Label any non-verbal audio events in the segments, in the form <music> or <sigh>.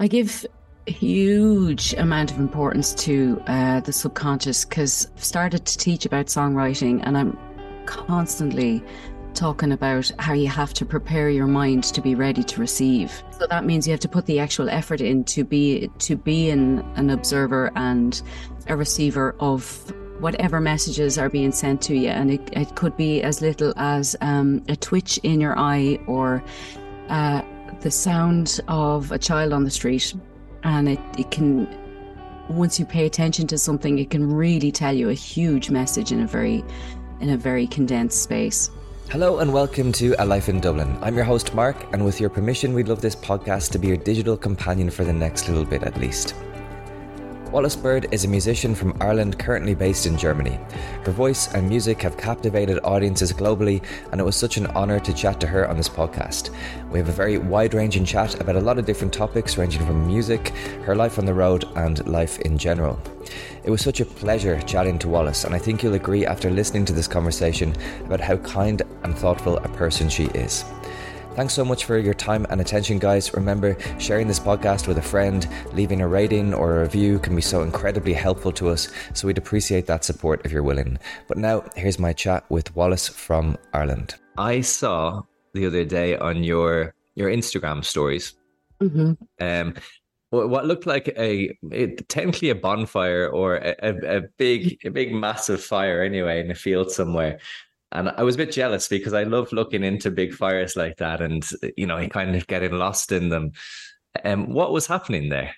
I give huge amount of importance to uh, the subconscious because I've started to teach about songwriting and I'm constantly talking about how you have to prepare your mind to be ready to receive. So that means you have to put the actual effort in to be to be an, an observer and a receiver of whatever messages are being sent to you. And it, it could be as little as um, a twitch in your eye or uh, the sound of a child on the street. And it, it can, once you pay attention to something, it can really tell you a huge message in a very, in a very condensed space. Hello and welcome to A Life in Dublin. I'm your host, Mark, and with your permission, we'd love this podcast to be your digital companion for the next little bit at least. Wallis Bird is a musician from Ireland currently based in Germany. Her voice and music have captivated audiences globally, and it was such an honour to chat to her on this podcast. We have a very wide ranging chat about a lot of different topics, ranging from music, her life on the road, and life in general. It was such a pleasure chatting to Wallis, and I think you'll agree after listening to this conversation about how kind and thoughtful a person she is. Thanks so much for your time and attention, guys. Remember, sharing this podcast with a friend, leaving a rating or a review can be so incredibly helpful to us, so we'd appreciate that support if you're willing. But now, here's my chat with Wallis from Ireland. I saw the other day on your your Instagram stories. Mm-hmm. Um, what looked like a it, technically a bonfire or a, a, a, big a big massive fire anyway in a field somewhere and I was a bit jealous because I love looking into big fires like that and, you know, kind of getting lost in them. Um, what was happening there?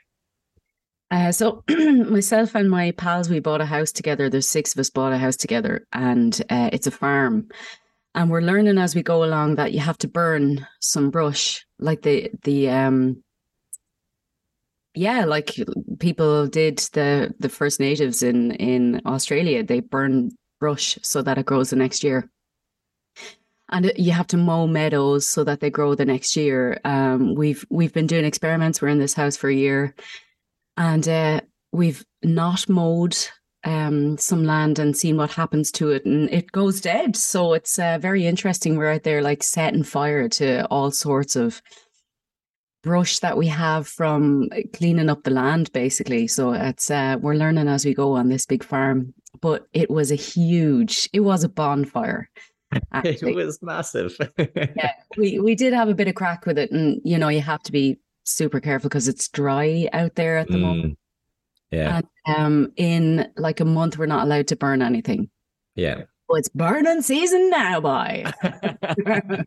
Uh, so <clears throat> myself and my pals, we bought a house together. There's six of us bought a house together, and uh, it's a farm. And we're learning as we go along that you have to burn some brush, like the the um, yeah, like people did the the first natives in in Australia. They burn brush so that it grows the next year. And you have to mow meadows so that they grow the next year. Um, we've we've been doing experiments. We're in this house for a year, and uh, we've not mowed um, some land and seen what happens to it, and it goes dead. So it's uh, very interesting. We're out there like setting fire to all sorts of brush that we have from cleaning up the land, basically. So it's uh, we're learning as we go on this big farm, but it was a huge, it was a bonfire. <laughs> Actually. It was massive. yeah, <laughs> we we did have a bit of crack with it, and you know you have to be super careful because it's dry out there at the mm, moment. Yeah. And, um, in like a month, we're not allowed to burn anything. Yeah. Well, it's burning season now, boy. <laughs>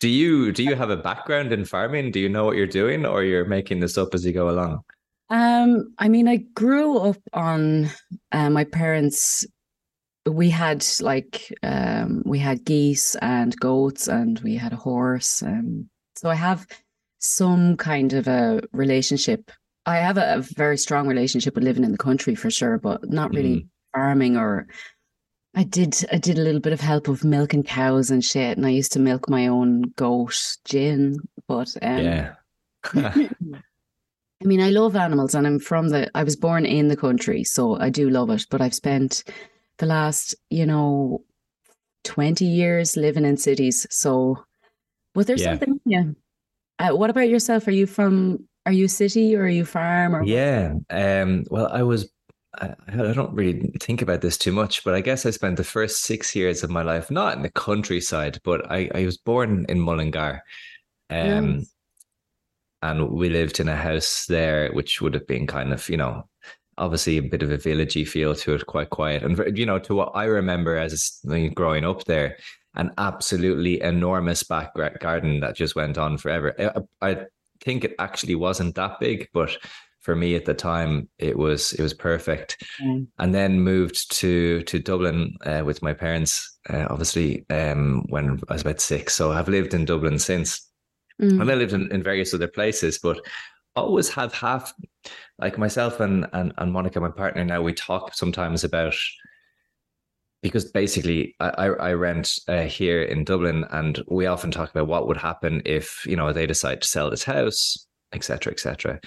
do you do you have a background in farming? Do you know what you're doing, or you're making this up as you go along? Um, I mean, I grew up on uh, my parents. We had like um, we had geese and goats, and we had a horse. Um, so I have some kind of a relationship. I have a, a very strong relationship with living in the country for sure, but not really mm. farming or. I did. I did a little bit of help of milking cows and shit, and I used to milk my own goat, Gin. But um, yeah. <laughs> <laughs> I mean, I love animals and I'm from the, I was born in the country, so I do love it. But I've spent the last, you know, 20 years living in cities. So, but there's yeah. something, yeah. Uh, what about yourself? Are you from, are you city or are you farm? Or yeah. Um, well, I was, I, I don't really think about this too much, but I guess I spent the first six years of my life not in the countryside, but I, I was born in Mullingar. Um, nice and we lived in a house there, which would have been kind of, you know, obviously a bit of a villagey feel to it, quite quiet. And, you know, to what I remember as growing up there, an absolutely enormous back garden that just went on forever. I, think it actually wasn't that big, but for me at the time it was it was perfect mm. and then moved to to dublin uh, with my parents uh, obviously um, when i was about six so i've lived in dublin since Mm. And I lived in, in various other places, but always have half like myself and, and and Monica, my partner now, we talk sometimes about because basically I, I rent uh, here in Dublin and we often talk about what would happen if, you know, they decide to sell this house, etc., etc.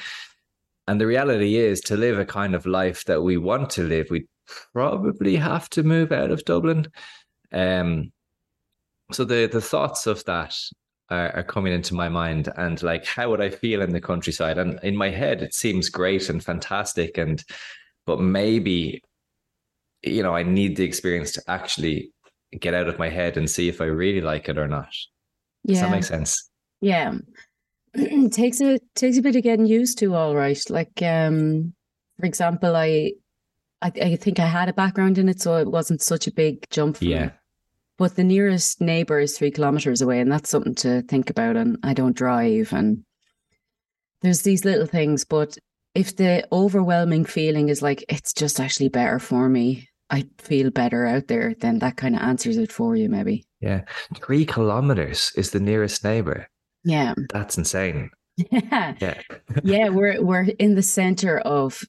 And the reality is to live a kind of life that we want to live, we probably have to move out of Dublin. Um, so the the thoughts of that are, are coming into my mind, and like, how would I feel in the countryside? And in my head, it seems great and fantastic, and but maybe, you know, I need the experience to actually get out of my head and see if I really like it or not. Does that make sense? Yeah. it <clears throat> takes a takes a bit of getting used to, all right. Like um for example, I I, I think I had a background in it, so it wasn't such a big jump for Yeah. But the nearest neighbor is three kilometers away, and that's something to think about. And I don't drive, and there's these little things. But if the overwhelming feeling is like it's just actually better for me, I feel better out there, then that kind of answers it for you, maybe. Yeah. Three kilometers is the nearest neighbor. Yeah. That's insane. <laughs> Yeah. Yeah. yeah, <laughs> we're we're in the center of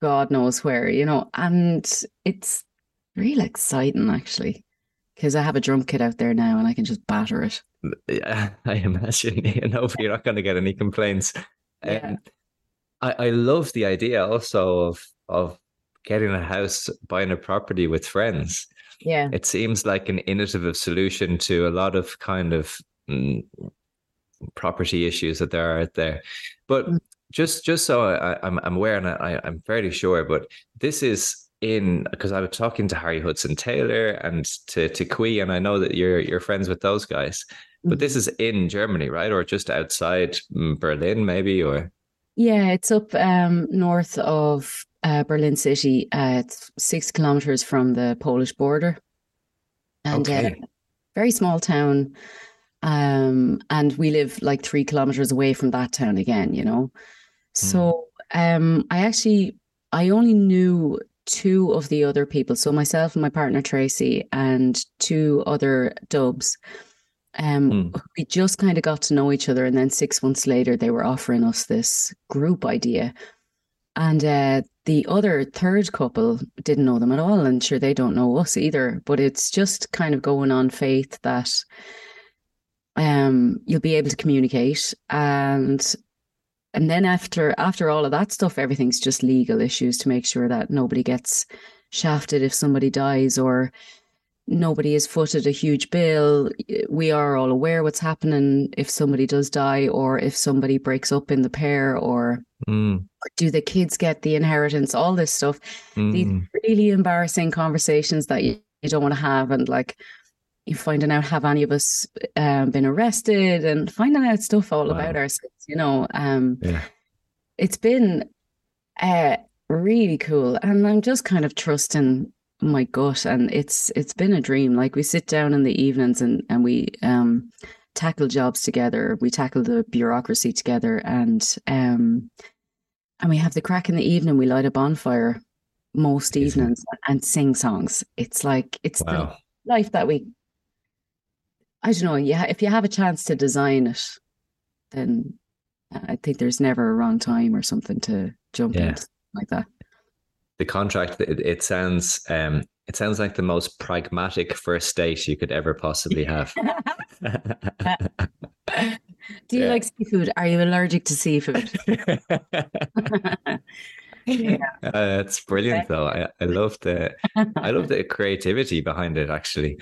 God knows where, you know, and it's real exciting actually. Because I have a drum kit out there now and I can just batter it. Yeah, <laughs> I imagine. You know, <laughs> you're not going to get any complaints. Yeah. Um, I, I love the idea also of of getting a house, buying a property with friends. Yeah. It seems like an innovative solution to a lot of kind of mm, property issues that there are out there. But Mm. just just so I, I'm I'm aware, and I, I'm fairly sure, but this is in because I was talking to Harry Hudson Taylor and to to Kui, and I know that you're you're friends with those guys. But this is in Germany, right, or just outside mm, Berlin, maybe, or Yeah, it's up um north of uh, Berlin City. Uh, it's six kilometers from the Polish border. And uh, Okay. very small town. Um, and we live like three kilometers away from that town again, you know. So um I actually I only knew two of the other people. So myself and my partner Tracy and two other dubs. Um Hmm. we just kind of got to know each other and then six months later they were offering us this group idea. And uh the other third couple didn't know them at all, and sure they don't know us either. But it's just kind of going on faith that um you'll be able to communicate and and then after after all of that stuff everything's just legal issues to make sure that nobody gets shafted if somebody dies or nobody has footed a huge bill. We are all aware what's happening if somebody does die or if somebody breaks up in the pair or Mm, do the kids get the inheritance all this stuff. These mm, really embarrassing conversations that you, you don't want to have and like finding out have any of us um, been arrested and finding out stuff all Wow. about ourselves you know um yeah. it's been uh really cool. And i'm just kind of trusting my gut and it's it's been a dream. Like we sit down in the evenings and and we um tackle jobs together. We tackle the bureaucracy together and um and we have the crack in the evening. We light a bonfire most evenings and sing songs. It's like it's the life that we i don't know yeah if you have a chance to design it then i think there's never a wrong time or something to jump Yeah. into like that The contract. It, it sounds. Um. It sounds like the most pragmatic first date you could ever possibly have. <laughs> <laughs> do you Yeah. like seafood are you allergic to seafood <laughs> Yeah. Uh, that's brilliant, though. I, I love the I love the creativity behind it, actually.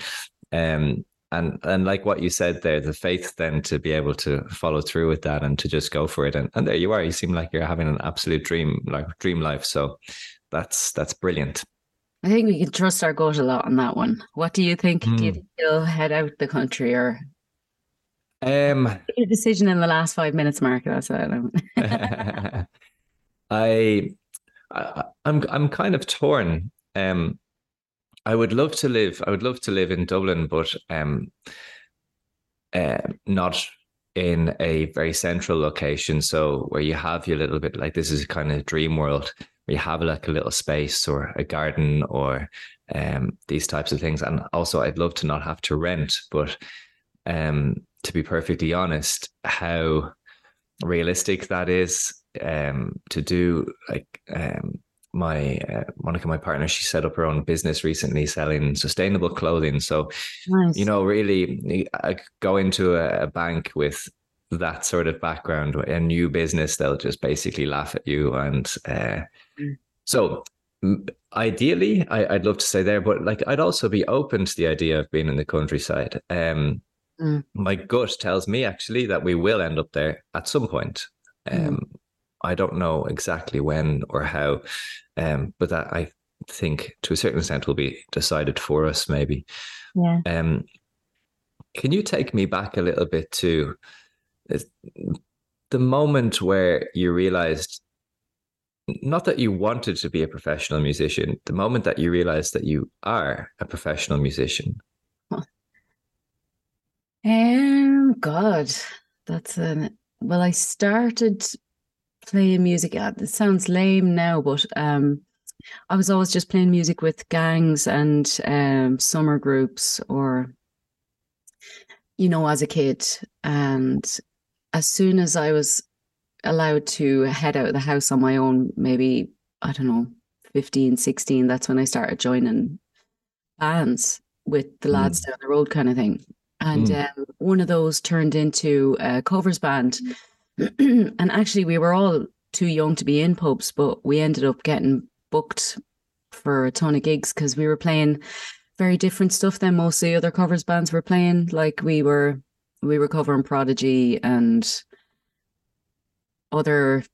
Um, and and like what you said there, the faith then to be able to follow through with that and to just go for it. And and there you are. You seem like you're having an absolute dream, like dream life. So that's that's brilliant. I think we can trust our gut a lot on that one. What do you think? Do you Hmm. think you'll head out the country or Um, your decision in the last five minutes, Mark? That's what. I, <laughs> <laughs> I I'm I'm kind of torn. Um, I would love to live. I would love to live in Dublin, but um, uh, not in a very central location. So where you have your little bit like this is a kind of dream world where you have like a little space or a garden or um these types of things. And also, I'd love to not have to rent, but um, to be perfectly honest, how realistic that is um to do like um my uh, Monica my partner she set up her own business recently selling sustainable clothing so nice. you know really I go into a, a bank with that sort of background a new business they'll just basically laugh at you and uh, Mm. so ideally I, I'd love to stay there but like I'd also be open to the idea of being in the countryside um mm. my gut tells me actually that we will end up there at some point. Mm. Um, mm. I don't know exactly when or how, um, but that I think to a certain extent will be decided for us, maybe. Yeah. Um, can you take me back a little bit to the moment where you realized not that you wanted to be a professional musician, the moment that you realized that you are a professional musician? Um, God, that's an well. I started playing music. It sounds lame now, but um, I was always just playing music with gangs and um, summer groups, or you know, as a kid. And as soon as I was allowed to head out of the house on my own, maybe I don't know, 15, 16, that's when I started joining bands with the lads mm. down the road, kind of thing. And mm. um, one of those turned into a covers band. <clears throat> and actually, we were all too young to be in pubs, but we ended up getting booked for a ton of gigs because we were playing very different stuff than most of the other covers bands were playing. Like we were, we were covering Prodigy and other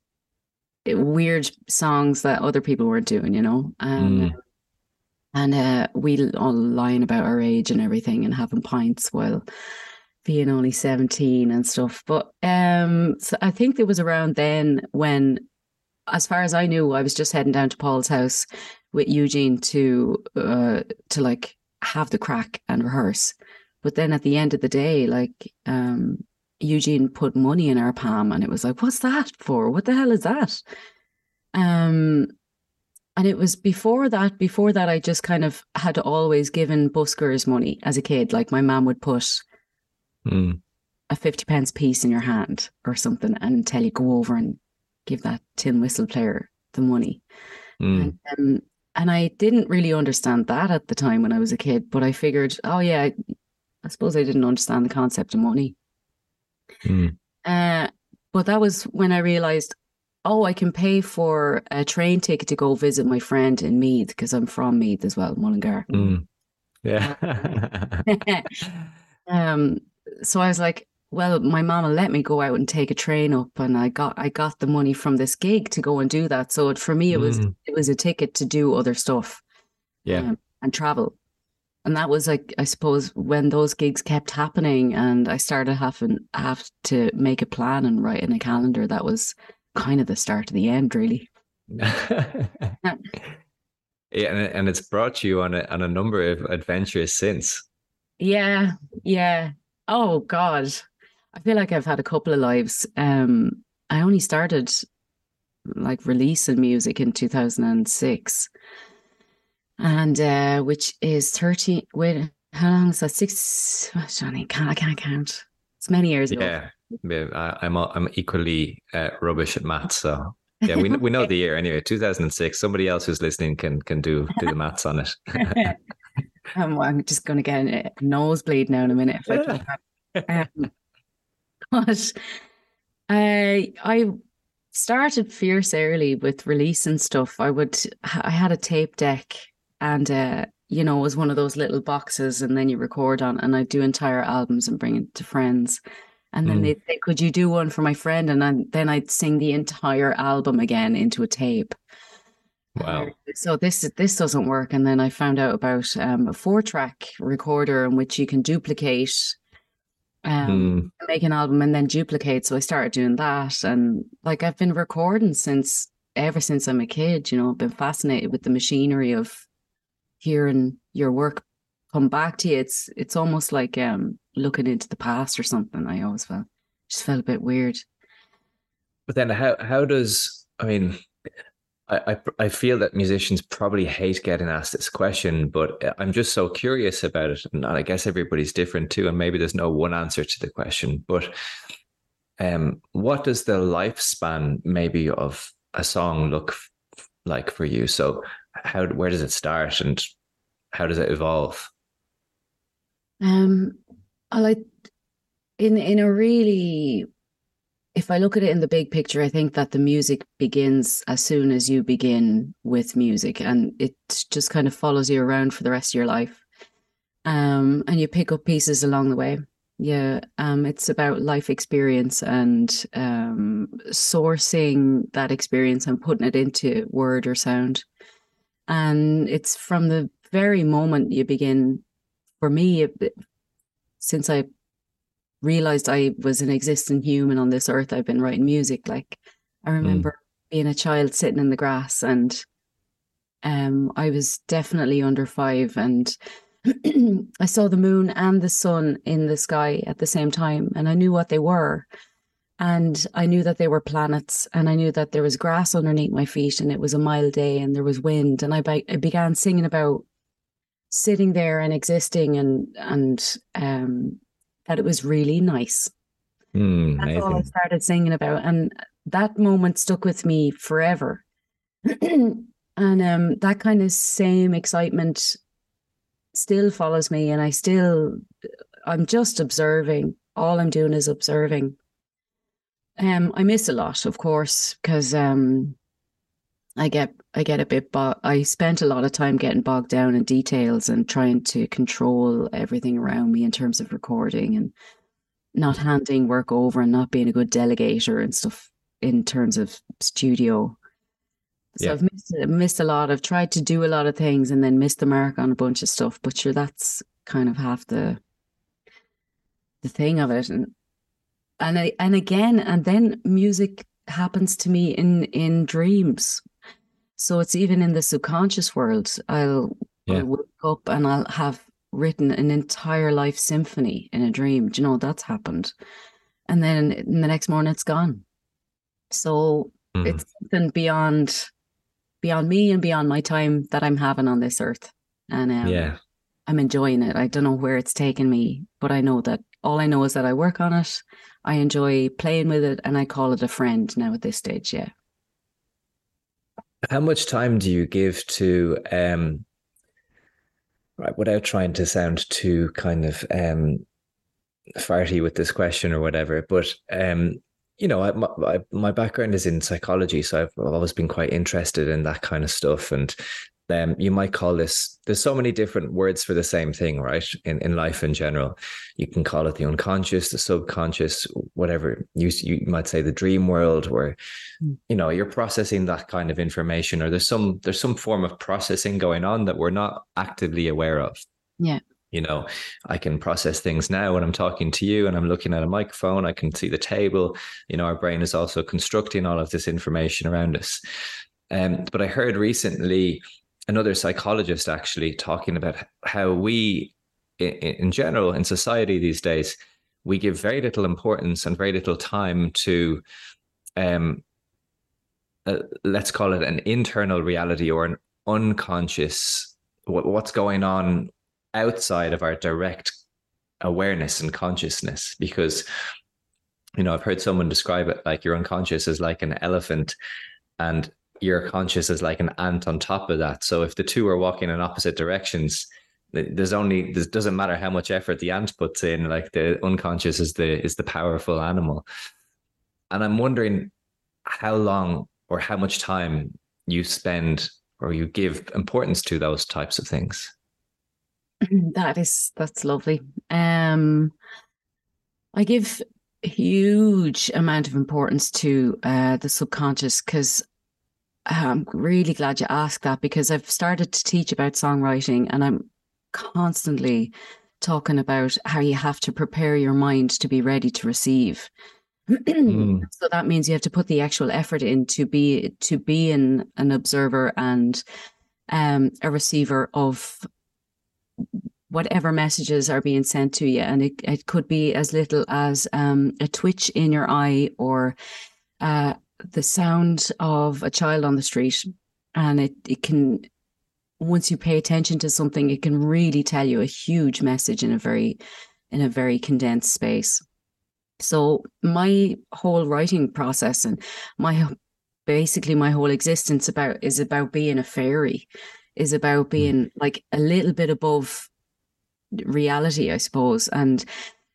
weird songs that other people weren't doing, you know. And mm. and uh, we all lying about our age and everything and having pints while being only 17 and stuff. But um so I think it was around then when as far as I knew, I was just heading down to Paul's house with Eugene to uh to like have the crack and rehearse. But then at the end of the day, like um Eugene put money in our palm and it was like, what's that for? What the hell is that? Um and it was before that, before that, I just kind of had always given buskers money as a kid. Like my mom would put mm. a 50 pence piece in your hand or something and tell you go over and give that tin whistle player the money. Mm. And, um, and I didn't really understand that at the time when I was a kid, but I figured, oh yeah, I, I suppose I didn't understand the concept of money. Mm. Uh, but that was when I realized, oh, I can pay for a train ticket to go visit my friend in Meath because I'm from Meath as well, Mullingar. Mm. Yeah. um. <laughs> <laughs> So I was like, well, my mama let me go out and take a train up, and I got I got the money from this gig to go and do that. So it, for me, it was mm. it was a ticket to do other stuff, yeah, um, and travel. And that was like I suppose when those gigs kept happening, and I started having have to make a plan and write in a calendar. That was kind of the start of the end, really. <laughs> yeah, and and it's brought you on a on a number of adventures since. Yeah, yeah. Oh God, I feel like I've had a couple of lives. Um, I only started like releasing music in 2006 and uh which is 30 wait how long is that? Six oh, Johnny can't I can't count. It's many years ago. Yeah, yeah I, am I'm equally uh, rubbish at maths so yeah we, we know <laughs> the year anyway 2006 somebody else who's listening can can do do the maths on it <laughs> um, I'm just going to get a nosebleed now in a minute if I um, but I I started fierce early with releasing stuff. I would I had a tape deck and uh, you know, it was one of those little boxes and then you record on and I'd do entire albums and bring it to friends. And then mm. they'd say, Could you do one for my friend? And then, then I'd sing the entire album again into a tape. Wow. Uh, so this this doesn't work. And then I found out about um, a four track recorder in which you can duplicate um, mm. make an album and then duplicate. So I started doing that. And like I've been recording since ever since I'm a kid, you know, I've been fascinated with the machinery of hearing your work come back to you. It's it's almost like um looking into the past or something. I always felt just felt a bit weird. But then how how does I mean I, I, feel that musicians probably hate getting asked this question, but uh, I'm just so curious about it. And I guess everybody's different too, and maybe there's no one answer to the question. But um, what does the lifespan maybe of a song look f- like for you? So how where does it start and how does it evolve? Um, I like in in a really if I look at it in the big picture, I think that the music begins as soon as you begin with music and it just kind of follows you around for the rest of your life. Um, and you pick up pieces along the way. yeah. Um, it's about life experience and um, sourcing that experience and putting it into word or sound. And it's from the very moment you begin, for me, since I realized I was an existing human on this earth, I've been writing music. Like I mm. remember mm. being a child sitting in the grass and um, I was definitely under five and <clears throat> I saw the moon and the sun in the sky at the same time, and I knew what they were. And I knew that they were planets, and I knew that there was grass underneath my feet, and it was a mild day, and there was wind. And I, be- I began singing about sitting there and existing, and and um, that it was really nice. Mm, That's amazing. all I started singing about, and that moment stuck with me forever. <clears throat> and um, that kind of same excitement still follows me and I still I'm just observing. All I'm doing is observing. Um I miss a lot, of course, because um I get I get a bit bog- I spent a lot of time getting bogged down in details and trying to control everything around me in terms of recording and not mm-hmm. handing work over and not being a good delegator and stuff in terms of studio so yeah. I've missed, missed a lot. I've tried to do a lot of things and then missed the mark on a bunch of stuff. But sure, that's kind of half the the thing of it. And and I, and again, and then music happens to me in in dreams. So it's even in the subconscious world. I'll, yeah. I'll wake up and I'll have written an entire life symphony in a dream. Do you know that's happened? And then in the next morning, it's gone. So mm. it's something beyond beyond me and beyond my time that I'm having on this earth. And um, yeah, I'm enjoying it. I don't know where it's taken me, but I know that all I know is that I work on it. I enjoy playing with it, and I call it a friend now at this stage. Yeah. How much time do you give to um right without trying to sound too kind of um farty with this question or whatever, but um you know, I, my, my background is in psychology, so I've always been quite interested in that kind of stuff. And um, you might call this. There's so many different words for the same thing, right? In in life in general, you can call it the unconscious, the subconscious, whatever. You you might say the dream world, where hmm. you know you're processing that kind of information, or there's some there's some form of processing going on that we're not actively aware of. Yeah you know i can process things now when i'm talking to you and i'm looking at a microphone i can see the table you know our brain is also constructing all of this information around us um, but i heard recently another psychologist actually talking about how we in, general in society these days we give very little importance and very little time to um, uh, let's call it an internal reality or an unconscious what, what's going on outside of our direct awareness and consciousness. Because you know i've heard someone describe it like your unconscious is like an elephant and your conscious is like an ant on top of that. So if the two are walking in opposite directions there's only there doesn't matter how much effort the ant puts in like the unconscious is the is the powerful animal. And i'm wondering how long or how much time you spend or you give importance to those types of things. <clears throat> That is that's lovely. Um, I give huge amount of importance to uh, the subconscious because I'm really glad you asked that because I've started to teach about songwriting and I'm constantly talking about how you have to prepare your mind to be ready to receive. mm. <clears throat> So that means you have to put the actual effort in to be to be an, an observer and um, a receiver of whatever messages are being sent to you. And it, it could be as little as um, a twitch in your eye or uh, the sound of a child on the street. And it, it can, once you pay attention to something, it can really tell you a huge message in a very, in a very condensed space. So my whole writing process and my basically my whole existence about is about being a fairy is about hmm. being like a little bit above reality, I suppose, and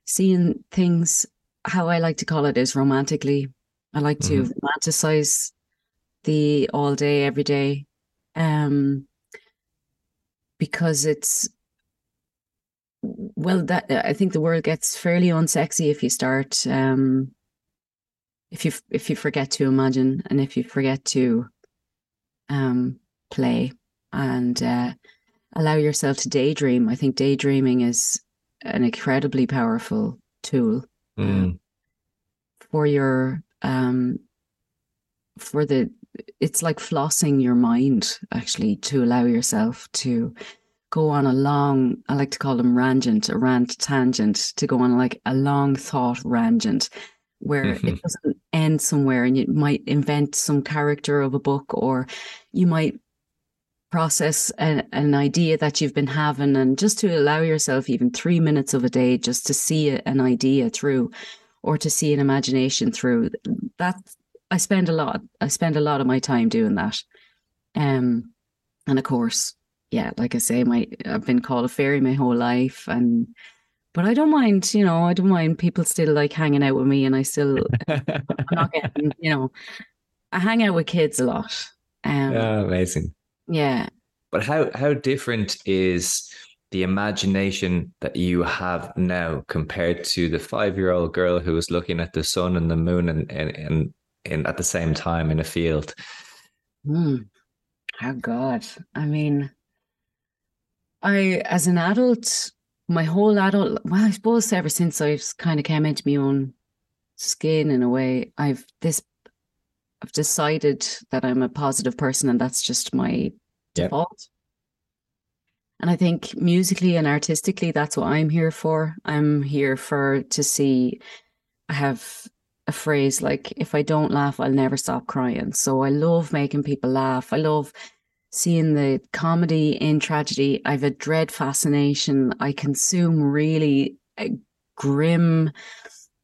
seeing things how I like to call it is romantically. I like to mm-hmm. romanticize the all day, every day. Um because it's well, that I think the world gets fairly unsexy if you start um, if you if you forget to imagine and if you forget to um, play and uh, allow yourself to daydream. I think daydreaming is an incredibly powerful tool Mm. for your um, for the it's like flossing your mind actually to allow yourself to go on a long I like to call them rangent, a rant tangent, to go on like a long thought rangent where Mhm. it doesn't end somewhere and you might invent some character of a book or you might process a, an idea that you've been having and just to allow yourself even three minutes of a day just to see an idea through or to see an imagination through that i spend a lot i spend a lot of my time doing that um and of course yeah like i say my i've been called a fairy my whole life and but i don't mind you know i don't mind people still like hanging out with me and i still i'm not <laughs> getting you know i hang out with kids a lot um yeah, amazing. yeah But how how different is the imagination that you have now compared to the five year old girl who was looking at the sun and the moon and and, and, and at the same time in a field? Hmm. Oh God. I mean, I as an adult, my whole adult well, I suppose ever since I've kind of came into my own skin in a way, I've this I've decided that I'm a positive person and that's just my Yep. default. And I think musically and artistically, that's what I'm here for. I'm here for to see I have a phrase like if I don't laugh, I'll never stop crying. So I love making people laugh. I love seeing the comedy in tragedy. I've a dread fascination. I consume really uh, grim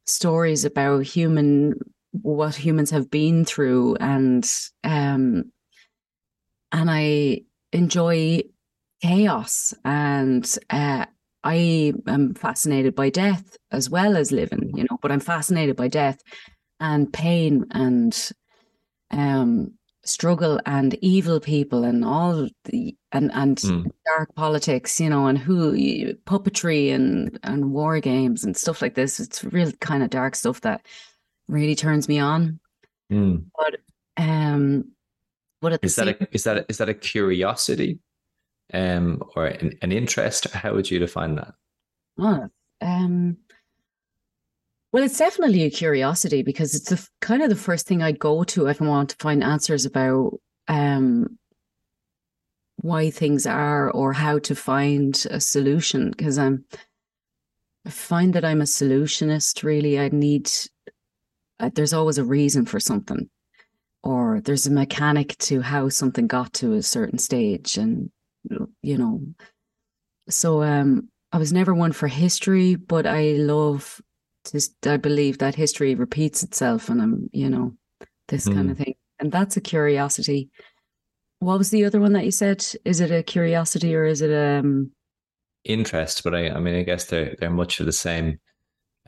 stories about human what humans have been through and um and I enjoy chaos and uh I am fascinated by death as well as living, you know, but I'm fascinated by death and pain and um struggle and evil people and all the and and Mm. dark politics, you know, and who puppetry and and war games and stuff like this. It's real kind of dark stuff that really turns me on. Mm. Um but at the that same a is that a, is that a curiosity, um, or an, an interest? <laughs> How would you define that? Um, well, it's definitely a curiosity because it's the kind of the first thing I go to if I want to find answers about um, why things are or how to find a solution. Because I'm, I find that I'm a solutionist. Really, I need. Uh, there's always a reason for something, or there's a mechanic to how something got to a certain stage, and you know. So, um, I was never one for history, but I love just I believe that history repeats itself and I'm, you know, this kind of thing. And that's a curiosity. What was the other one that you said? Is it a curiosity or is it um Interest, but I I mean I guess they're they're much of the same.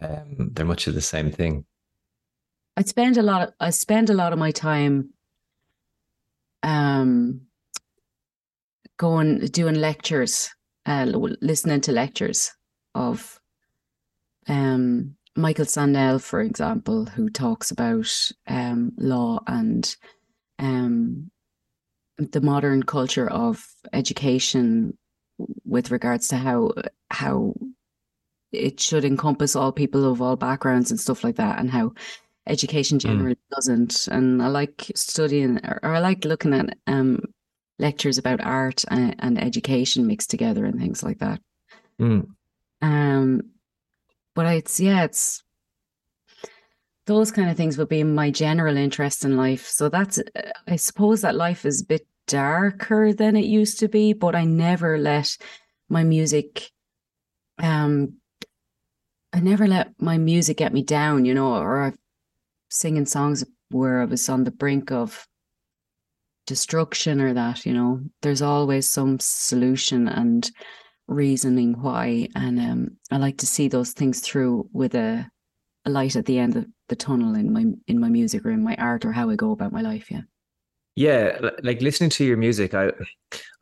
Um, they're much of the same thing. I spend a lot of I spend a lot of my time um going doing lectures, uh listening to lectures of um Michael Sandel, for example, who talks about um law and um the modern culture of education with regards to how how it should encompass all people of all backgrounds and stuff like that and how education generally doesn't. And i like studying or, or i like looking at um lectures about art and, and education mixed together and things like that Mm. um but it's yeah it's those kind of things would be my general interest in life so that's uh, i suppose that life is a bit darker than it used to be but i never let my music um i never let my music get me down you know or i'm singing songs where i was on the brink of destruction or that you know there's always some solution and reasoning why. And um i like to see those things through with a, a light at the end of the tunnel in my in my music or in my art or how i go about my life yeah. Yeah, like listening to your music, I,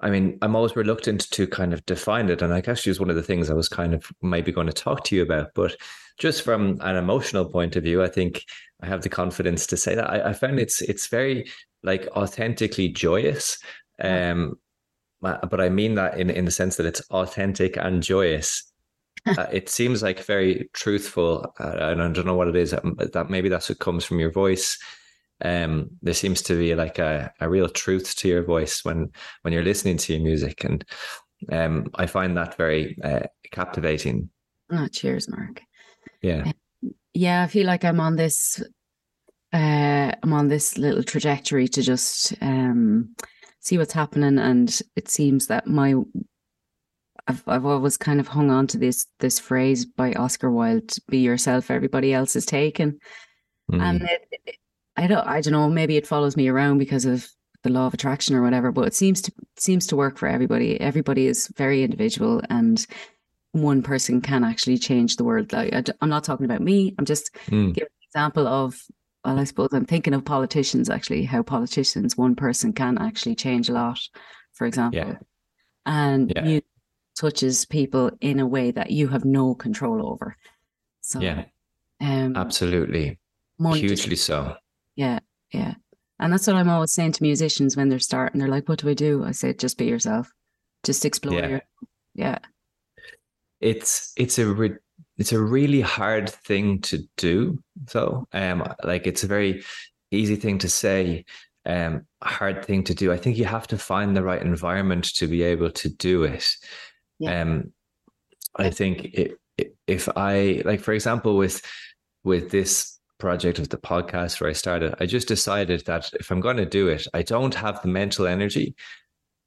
I mean, I'm always reluctant to kind of define it, and like actually was one of the things I was kind of maybe going to talk to you about. But just from an emotional point of view, I think I have the confidence to say that. I, I found it's it's very like authentically joyous. Um, but I mean that in in the sense that it's authentic and joyous. <laughs> uh, it seems like very truthful, uh, and I don't know what it is. Um, that maybe that's what comes from your voice um, there seems to be like a, a real truth to your voice when when you're listening to your music, and um, I find that very uh, captivating. Oh, cheers, Mark. Yeah, yeah. I feel like I'm on this. Uh, I'm on this little trajectory to just um, see what's happening, and it seems that my I've I've always kind of hung on to this this phrase by Oscar Wilde: "Be yourself, everybody else is taken." Mm. And it, I don't I don't know, maybe it follows me around because of the law of attraction or whatever, but it seems to seems to work for everybody. Everybody is very individual and one person can actually change the world. I, am not talking about me. I'm just mm. giving an example of well, I suppose I'm thinking of politicians actually, how politicians, one person can actually change a lot, for example. Yeah. And yeah. you touches people in a way that you have no control over. So yeah, um, absolutely, hugely so. Yeah, yeah. And that's what I'm always saying to musicians when they're starting. They're like, "What do I do?" I say, "Just be yourself. Just explore." Yeah. Your, yeah. It's it's a re- it's a really hard thing to do. So, um, like it's a very easy thing to say, um, hard thing to do. I think you have to find the right environment to be able to do it. Yeah. Um, I think it, it, if I like, for example, with with this project of the podcast where I started, I just decided that if I'm going to do it, I don't have the mental energy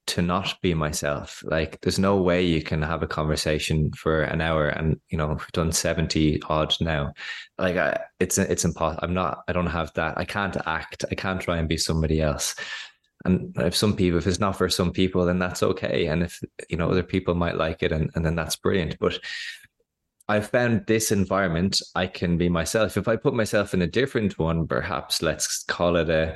to not be myself. Like there's no way you can have a conversation for an hour and you know, we've done 70 odd now. Like I, it's it's impossible. I'm not I don't have that. I can't act. I can't try and be somebody else. And if some people, if it's not for some people, then that's okay. And if you know other people might like it and, and then that's brilliant. But I found this environment, I can be myself. If I put myself in a different one, perhaps let's call it a,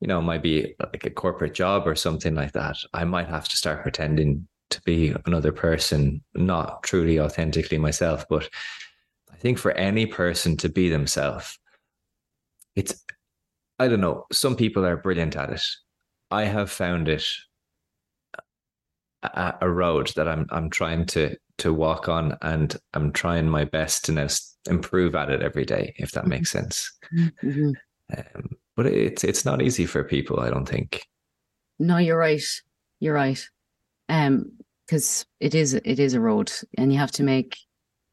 you know, might be like a corporate job or something like that, I might have to start pretending to be another person, not truly authentically myself. But I think for any person to be themselves, it's, I don't know, some people are brilliant at it. I have found it a, a road that I'm I'm trying to to walk on, and I'm trying my best to now improve at it every day. If that makes mm-hmm. sense. Mm-hmm. Um, but it's it's not easy for people. I don't think. No, you're right. You're right. Um, because it is it is a road, and you have to make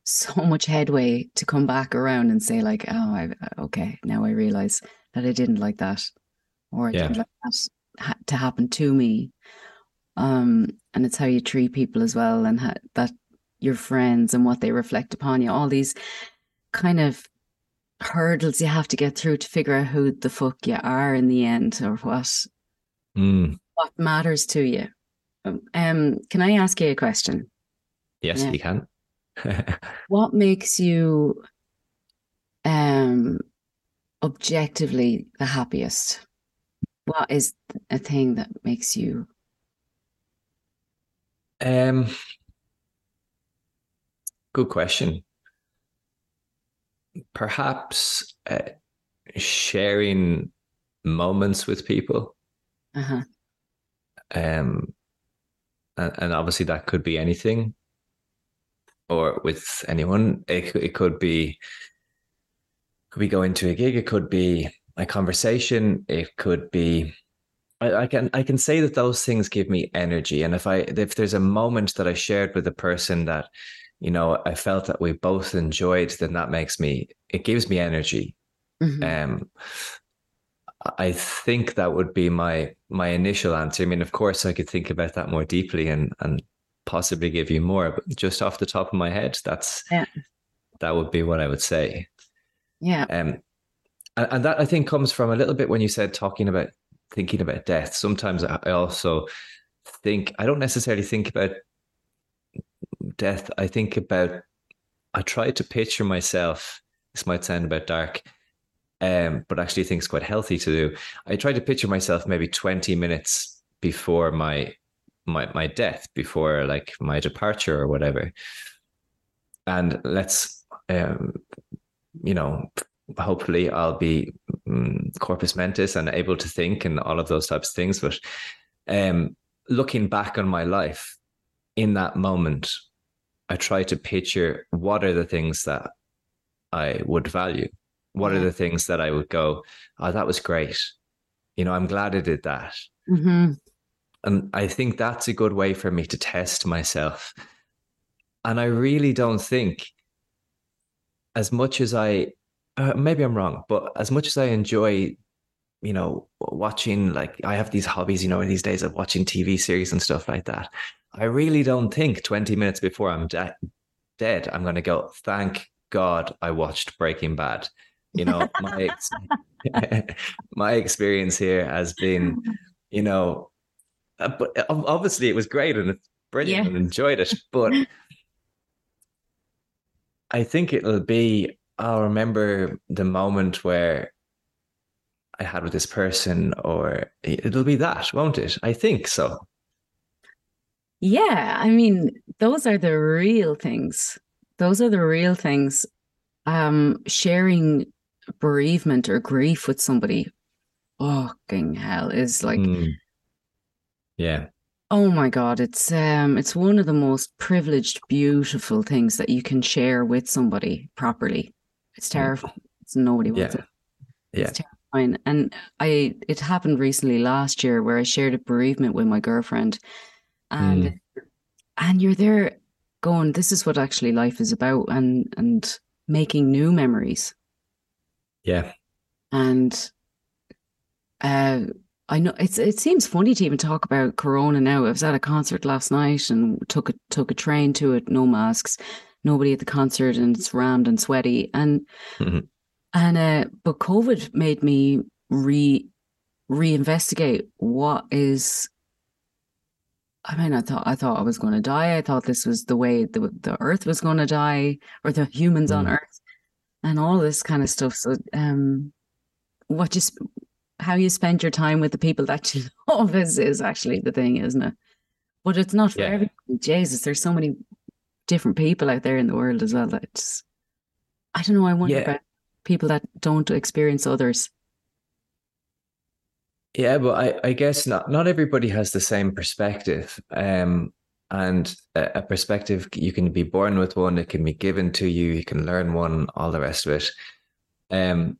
so <laughs> much headway to come back around and say like, oh, I, okay, now I realize that I didn't like that, or I yeah. didn't like that to happen to me. Um, and it's how you treat people as well, and how, that your friends and what they reflect upon you. All these kind of hurdles you have to get through to figure out who the fuck you are in the end, or what mm. what matters to you. Um, can I ask you a question? Yes, yeah. you can. <laughs> what makes you um objectively the happiest? What is a thing that makes you um Good question. Perhaps uh, sharing moments with people. Uh-huh. Um, and, and obviously that could be anything, or with anyone. It it could be could be going to a gig. It could be a conversation. It could be I, I, can I can say that those things give me energy. And if I if there's a moment that I shared with a person that you know, I felt that we both enjoyed, then that makes me, it gives me energy. Mm-hmm. Um, I think that would be my my initial answer. I mean, of course, I could think about that more deeply and and possibly give you more, but just off the top of my head, that's yeah. that would be what I would say. Yeah. Um, and, and that I think comes from a little bit when you said talking about thinking about death. Sometimes I also think I don't necessarily think about death, I think about, I try to picture myself, this might sound a bit dark, um, but actually think it's quite healthy to do. I try to picture myself maybe 20 minutes before my my my death, before like my departure or whatever. And let's um, you know, hopefully I'll be um, corpus mentis and able to think and all of those types of things. But um, looking back on my life in that moment, I try to picture what are the things that I would value what are the things that I would go, oh, that was great. You know, I'm glad I did that. Mm-hmm. And I think that's a good way for me to test myself. And I really don't think, as much as I, uh, maybe I'm wrong, but as much as I enjoy, you know, watching, like I have these hobbies, you know, in these days of watching TV series and stuff like that, I really don't think 20 minutes before I'm de- dead, I'm going to go, thank God I watched Breaking Bad. You know my <laughs> my experience here has been you know uh, but obviously it was great and it's brilliant yeah. and enjoyed it but i think it'll be i'll remember the moment where i had with this person or it'll be that won't it? I think so yeah i mean those are the real things those are the real things um sharing bereavement or grief with somebody, fucking hell, is like, mm. yeah. Oh my god, it's um, it's one of the most privileged, beautiful things that you can share with somebody properly. It's hmm. terrifying. It's nobody wants yeah. it. Yeah. It's terrifying. And I, it happened recently last year where I shared a bereavement with my girlfriend, and mm. and you're there going, this is what actually life is about, and and making new memories yeah. And uh, I know it's it seems funny to even talk about Corona now. I was at a concert last night and took a took a train to it, no masks, nobody at the concert, and it's rammed and sweaty. And mm-hmm. and uh, but COVID made me re reinvestigate what is. I mean, I thought I thought I was going to die. I thought this was the way the the Earth was going to die, or the humans mm. on Earth and all this kind of stuff. So, um, what you, how you spend your time with the people that you <laughs> love is is actually the thing, isn't it? But it's not for yeah. everybody. Jesus, there's so many different people out there in the world as well. That just, I don't know. I wonder yeah. about people that don't experience others. Yeah, but I, I guess not not everybody has the same perspective. Um, and a, a, perspective you can be born with one it can be given to you you can learn one all the rest of it um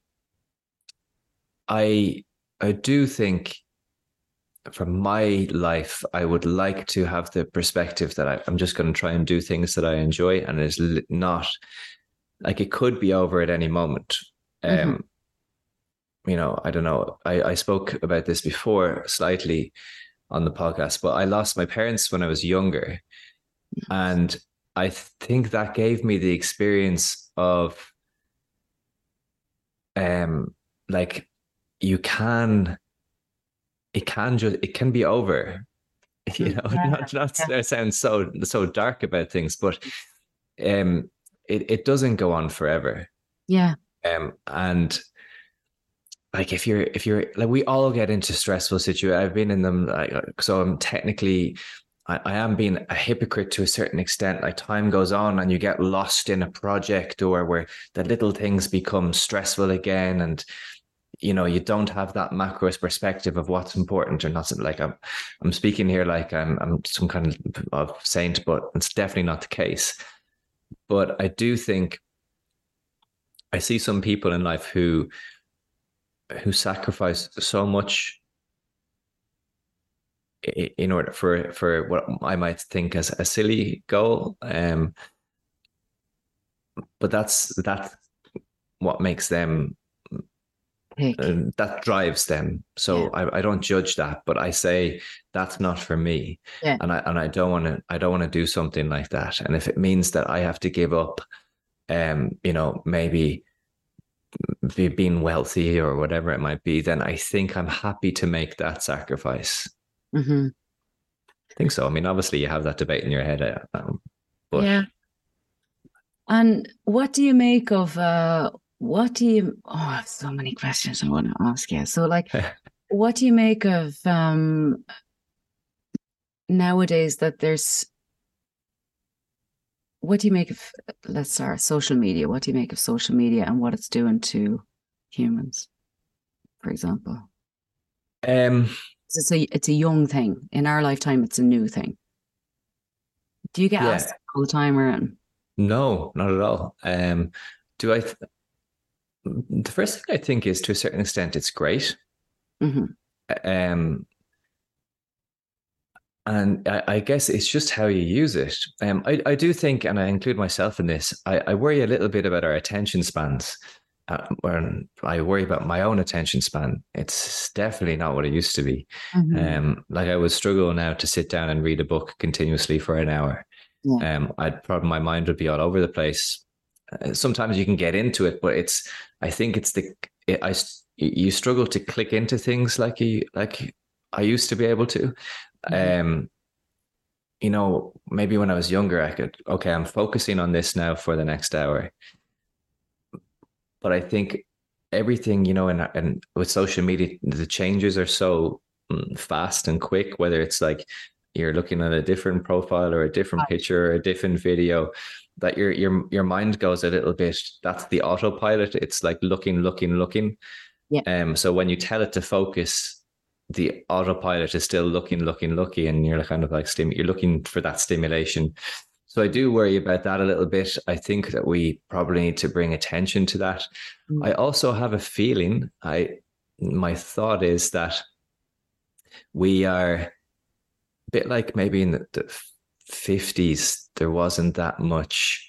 i i do think from my life i would like to have the perspective that I, i'm just going to try and do things that i enjoy and it's not like it could be over at any moment um mm-hmm. You know i don't know i i spoke about this before slightly on the podcast, but I lost my parents when I was younger. And I think that gave me the experience of um like you can it can just it can be over <laughs> you know yeah. not not yeah. sound so so dark about things but um it, it doesn't go on forever yeah um and like if you're if you're like we all get into stressful situations i've been in them like so i'm technically I, I, am being a hypocrite to a certain extent. Like time goes on and you get lost in a project or where the little things become stressful again and you know you don't have that macro perspective of what's important or not like i'm i'm speaking here like i'm i'm some kind of, of saint but it's definitely not the case. But i do think i see some people in life who who sacrificed so much in order for for what I might think as a silly goal. Um, but that's that's what makes them uh, that drives them. So yeah. I, I don't judge that, but I say that's not for me. Yeah. And I and I don't want to I don't want to do something like that. And if it means that I have to give up um, you know, maybe be, being wealthy or whatever it might be, then I think I'm happy to make that sacrifice. Mm-hmm. I think so. I mean, obviously, you have that debate in your head, uh, um, but yeah. And what do you make of uh, what do you? Oh, I have so many questions I want to ask you. So, like, <laughs> what do you make of um nowadays that there's? What do you make of? Let's start social media. What do you make of social media and what it's doing to humans, for example? Um, it's a it's a young thing. In our lifetime, it's a new thing. Do you get yeah. asked all the time, or no, not at all. Um, do I? Th- the first thing I think is, to a certain extent, it's great. Mm-hmm. Um, and I, I, guess it's just how you use it. Um, I, I do think, and I include myself in this, I, I worry a little bit about our attention spans. Uh, when I worry about my own attention span, it's definitely not what it used to be. Mm-hmm. Um, like I would struggle now to sit down and read a book continuously for an hour. Yeah. Um, I'd probably my mind would be all over the place. Uh, sometimes you can get into it, but it's I think it's the it, I you struggle to click into things like you like I used to be able to. Mm-hmm. Um, you know, maybe when I was younger, I could okay, I'm focusing on this now for the next hour but I think everything, you know, and and with social media, the changes are so mm, fast and quick. Whether it's like you're looking at a different profile or a different picture or a different video, that your your your mind goes a little bit. That's the autopilot. It's like looking, looking, looking. Yeah. Um. So when you tell it to focus, the autopilot is still looking, looking, looking, and you're kind of like stim. You're looking for that stimulation. So I do worry about that a little bit. I think that we probably need to bring attention to that. Mm. I also have a feeling, I my thought is that we are a bit like maybe in the, the 50s, there wasn't that much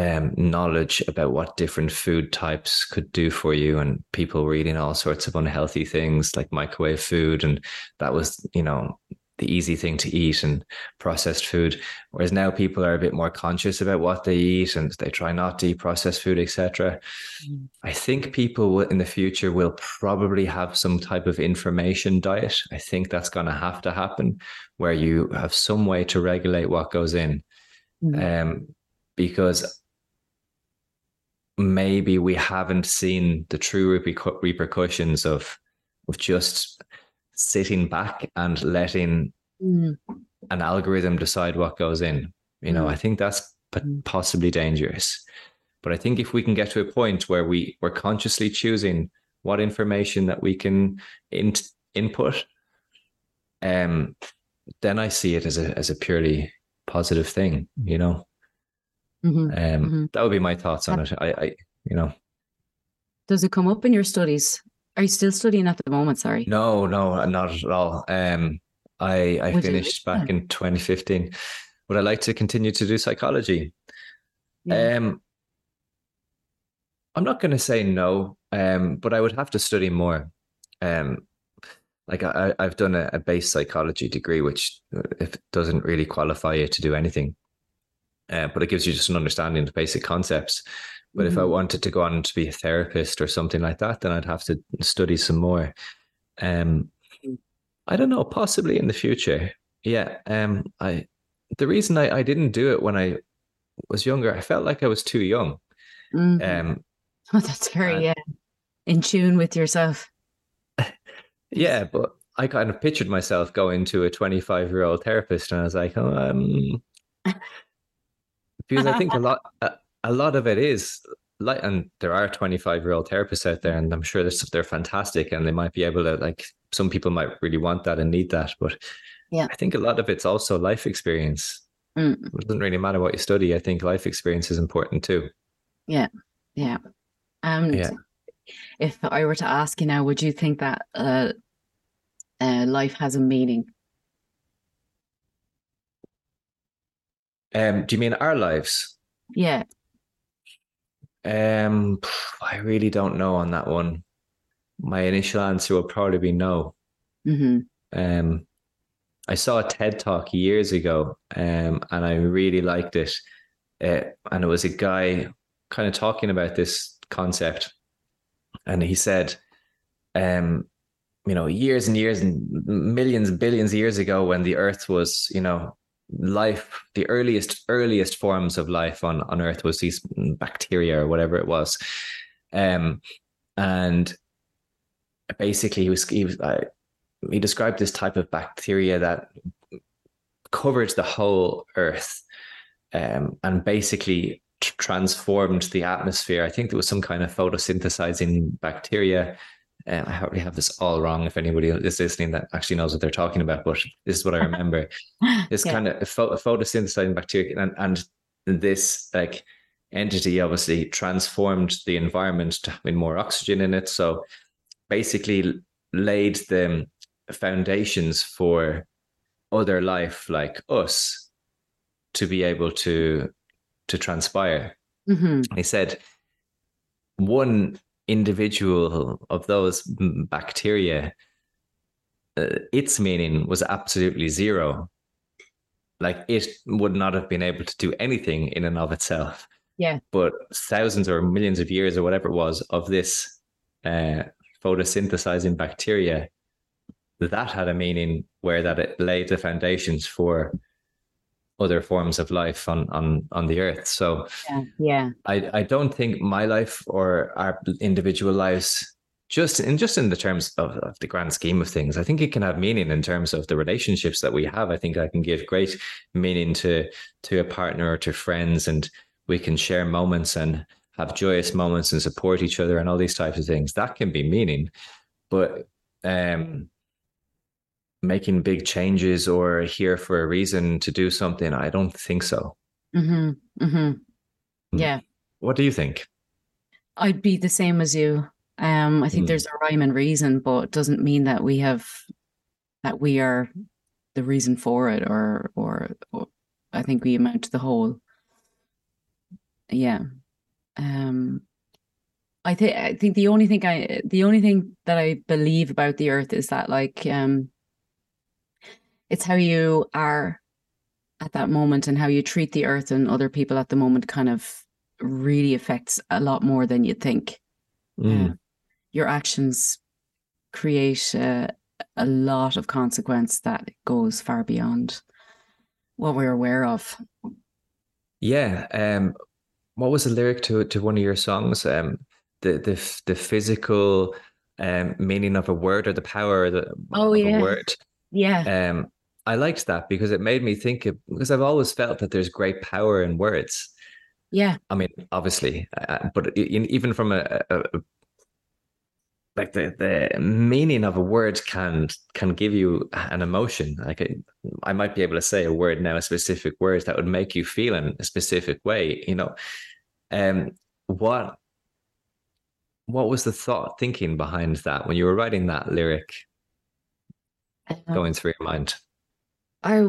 um, knowledge about what different food types could do for you, and people were eating all sorts of unhealthy things like microwave food, and that was, you know, the easy thing to eat and processed food. Whereas now people are a bit more conscious about what they eat and they try not to eat processed food, etc. Mm. I think people will, in the future will probably have some type of information diet. I think that's going to have to happen, where you have some way to regulate what goes in, mm. um, because maybe we haven't seen the true repercussions of of just sitting back and letting mm. an algorithm decide what goes in. You know, mm. I think that's mm. possibly dangerous. But I think if we can get to a point where we we're consciously choosing what information that we can in, input, um, then I see it as a as a purely positive thing. You know, mm-hmm. um, mm-hmm. that would be my thoughts on it. I, I, you know, does it come up in your studies? Are you still studying at the moment? Sorry. No, no, not at all. Um, I I Would finished back in 2015. Would I like to continue to do psychology? Yeah. Um, I'm not going to say no, um, but I would have to study more. Um, like I, I've done a, a base psychology degree, which uh, if doesn't really qualify you to do anything, uh, but it gives you just an understanding of basic concepts. But mm-hmm. if I mm-hmm. wanted to go on to be a therapist or something like that, then I'd have to study some more. Um, I don't know, possibly in the future. Yeah. Um, I the reason I, I didn't do it when I was younger, I felt like I was too young. Mm-hmm. Um, <laughs> oh, that's very uh, in tune with yourself. <laughs> Yeah, but I kind of pictured myself going to a 25 year old therapist, and I was like, oh, um, because I think a <laughs> lot, a lot of it is like, and there are 25 year old therapists out there, and I'm sure they're, they're fantastic and they might be able to, like, some people might really want that and need that. But yeah, I think a lot of it's also life experience. Mm. It doesn't really matter what you study. I think life experience is important too. Yeah. Yeah. And yeah. if I were to ask you now, would you think that uh, uh, life has a meaning? Um, do you mean our lives? Yeah. Um, I really don't know on that one. My initial answer will probably be no. Mm-hmm. Um, I saw a TED talk years ago, um, and I really liked it. Uh, and it was a guy kind of talking about this concept, and he said, um, you know, years and years and millions, billions of years ago, when the Earth was, you know, life, the earliest earliest forms of life on on Earth was these bacteria or whatever it was. Um, and basically, he was he was uh, he described this type of bacteria that covered the whole Earth, um, and basically transformed the atmosphere. I think there was some kind of photosynthesizing bacteria. Um, I already have this all wrong. If anybody is listening that actually knows what they're talking about, but this is what I remember. <laughs> this yeah. kind of photosynthesizing bacteria, and and this like entity obviously transformed the environment to having more oxygen in it. So basically laid the foundations for other life like us to be able to to transpire. Mm-hmm. He said one individual of those bacteria, uh, its meaning was absolutely zero. Like it would not have been able to do anything in and of itself. Yeah. But thousands or millions of years or whatever it was of this uh, photosynthesizing bacteria, that had a meaning where that it laid the foundations for other forms of life on on on the earth. So yeah, yeah. I I don't think my life or our individual lives just in just in the terms of, of, the grand scheme of things, I think it can have meaning in terms of the relationships that we have. I think I can give great meaning to to a partner or to friends, and we can share moments and have joyous moments and support each other and all these types of things. That can be meaning, but um, making big changes or here for a reason to do something. I don't think so. Mm-hmm. Mm-hmm. Hmm. Yeah. What do you think? I'd be the same as you. Um, I think mm. there's a rhyme and reason, but it doesn't mean that we have that we are the reason for it, or or, or I think we amount to the whole. Yeah. Um, I think I think the only thing I the only thing that I believe about the earth is that like um it's how you are at that moment and how you treat the earth and other people at the moment kind of really affects a lot more than you think. Mm. Uh, your actions create uh, a lot of consequence that goes far beyond what we're aware of. Yeah. Um, what was the lyric to to one of your songs? Um, the the the physical um, meaning of a word or the power of, the, oh, of yeah. a word. Yeah. Um, I liked that because it made me think of, because I've always felt that there's great power in words. Yeah. I mean, obviously, uh, but even from a, a, a, like the the meaning of a word can can give you an emotion. Like I, I might be able to say a word now, a specific word that would make you feel in a specific way. You know, um, what what was the thought thinking behind that when you were writing that lyric going through your mind? I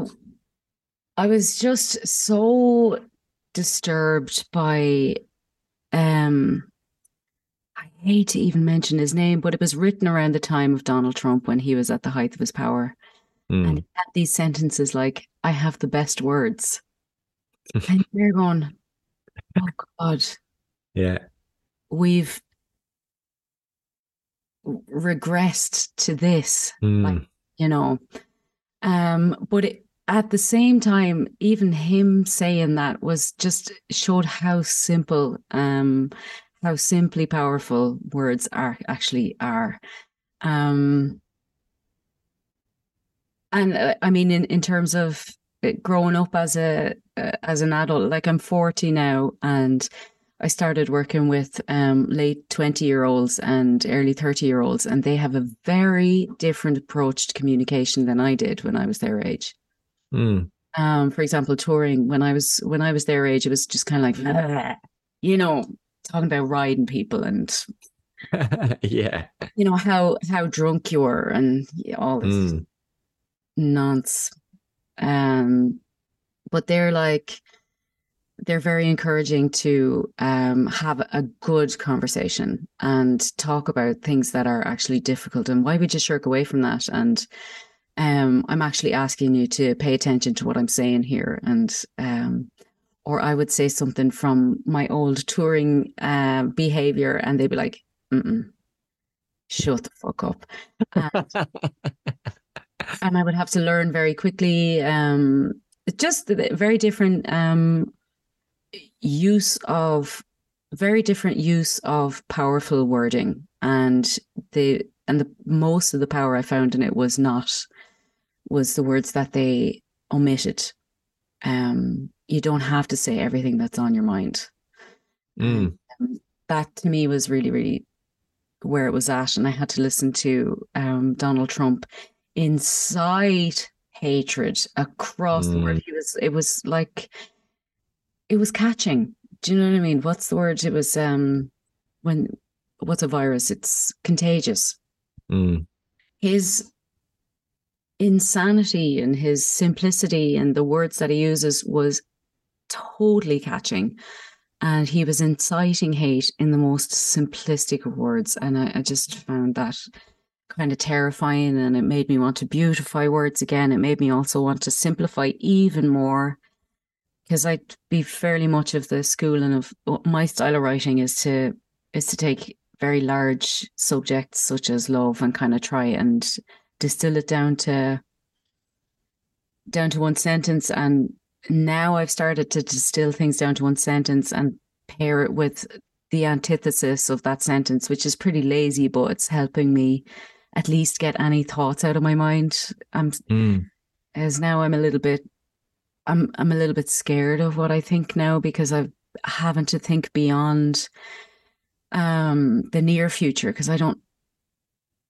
I was just so disturbed by um I hate to even mention his name, but it was written around the time of Donald Trump when he was at the height of his power. Mm. And he had these sentences like, I have the best words. <laughs> and you're going, Oh God. Yeah. We've regressed to this. Mm. Like, you know, um, but it, at the same time, even him saying that was just showed how simple, um, how simply powerful words are actually are. Um, and uh, I mean, in, in terms of growing up as a uh, as an adult, like I'm 40 now, and I started working with um, late 20 year olds and early 30 year olds, and they have a very different approach to communication than I did when I was their age. Mm. Um, for example, touring when I was when I was their age, it was just kind of like, you know, talking about riding people and <laughs> yeah, you know how how drunk you were and all this mm. nonsense. Um, but they're like they're very encouraging to um, have a good conversation and talk about things that are actually difficult and why would you shirk away from that. And um, i'm actually asking you to pay attention to what i'm saying here and um, or i would say something from my old touring uh, behavior and they'd be like Mm-mm, shut the fuck up. And, <laughs> and i would have to learn very quickly um, just very different um, use of very different use of powerful wording, and the and the most of the power I found in it was not was the words that they omitted. Um, you don't have to say everything that's on your mind. Mm. Um, that to me was really, really where it was at. And I had to listen to um, Donald Trump incite hatred across the world. Mm. He was, it was like, it was catching. Do you know what I mean? What's the word? It was um when what's a virus? It's contagious. Mm. His insanity and his simplicity and the words that he uses was totally catching. And he was inciting hate in the most simplistic of words. And I, I just found that kind of terrifying. And it made me want to beautify words again. It made me also want to simplify even more. Because I'd be fairly much of the school and of my style of writing is to is to take very large subjects such as love and kind of try and distill it down to down to one sentence and now I've started to distill things down to one sentence and pair it with the antithesis of that sentence, which is pretty lazy, but it's helping me at least get any thoughts out of my mind. I'm Mm. as now I'm a little bit I'm I'm a little bit scared of what I think now because I've having to think beyond um the near future because I don't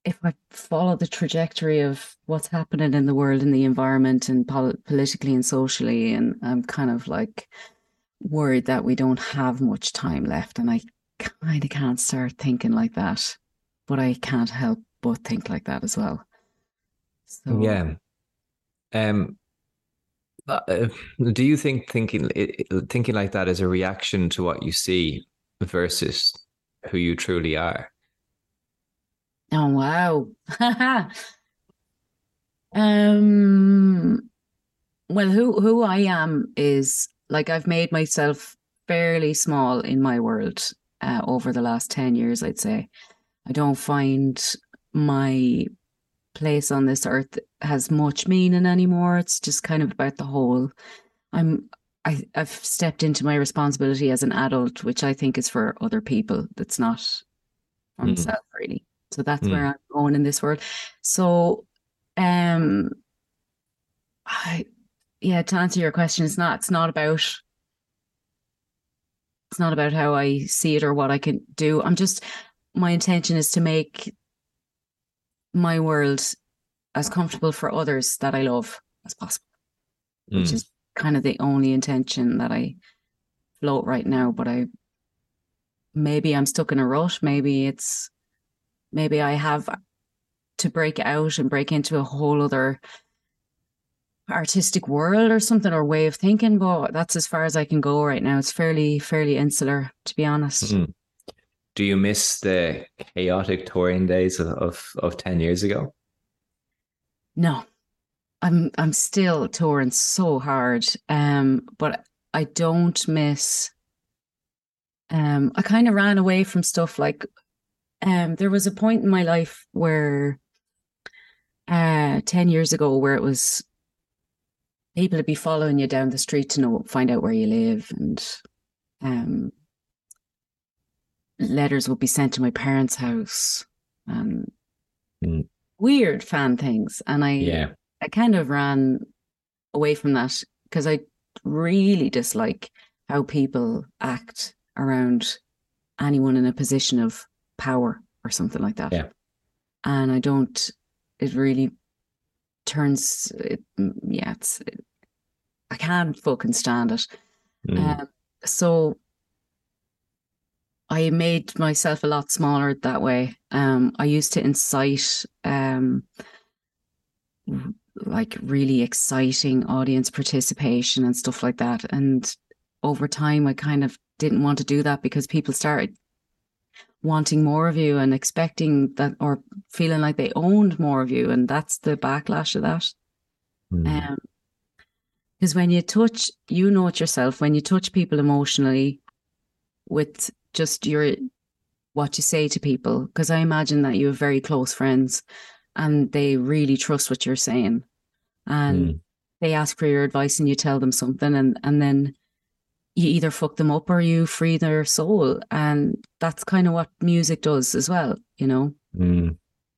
if I follow the trajectory of what's happening in the world and the environment and pol- politically and socially, and I'm kind of like worried that we don't have much time left, and I kind of can't start thinking like that, but I can't help but think like that as well. So, Yeah. Um. Uh, do you think thinking thinking like that is a reaction to what you see versus who you truly are? Oh wow. <laughs> um well who who I am is like I've made myself fairly small in my world uh, over the last 10 years I'd say. I don't find my place on this earth has much meaning anymore. It's just kind of about the whole. I'm I, I've stepped into my responsibility as an adult, which I think is for other people. That's not for Mhm. myself really. So that's Mm. where I'm going in this world. So um I yeah, to answer your question, it's not it's not about it's not about how I see it or what I can do. I'm just my intention is to make my world as comfortable for others that I love as possible, which Mm. is kind of the only intention that I float right now. But I maybe I'm stuck in a rut. Maybe it's maybe I have to break out and break into a whole other artistic world or something or way of thinking. But that's as far as I can go right now. It's fairly fairly insular, to be honest. Mm. Do you miss the chaotic touring days of, of, of 10 years ago? No, I'm I'm still touring so hard. Um, but I don't miss. Um, I kind of ran away from stuff like, um, there was a point in my life where, uh, ten years ago, where it was people would be following you down the street to know find out where you live, and um, letters would be sent to my parents' house, and Mm. Weird fan things, and I Yeah. I kind of ran away from that because I really dislike how people act around anyone in a position of power or something like that. Yeah. And I don't, it really turns, it, yeah, it's, I can't fucking stand it. Mm. Um, so I made myself a lot smaller that way. Um, I used to incite um, like really exciting audience participation and stuff like that. And over time, I kind of didn't want to do that because people started wanting more of you and expecting that or feeling like they owned more of you. And that's the backlash of that. Mm. Um, because when you touch, you know it yourself. When you touch people emotionally, with just your what you say to people, because I imagine that you have very close friends, and they really trust what you're saying, and Mm. they ask for your advice, and you tell them something, and and then you either fuck them up or you free their soul. And that's kind of what music does as well, you know? Mm.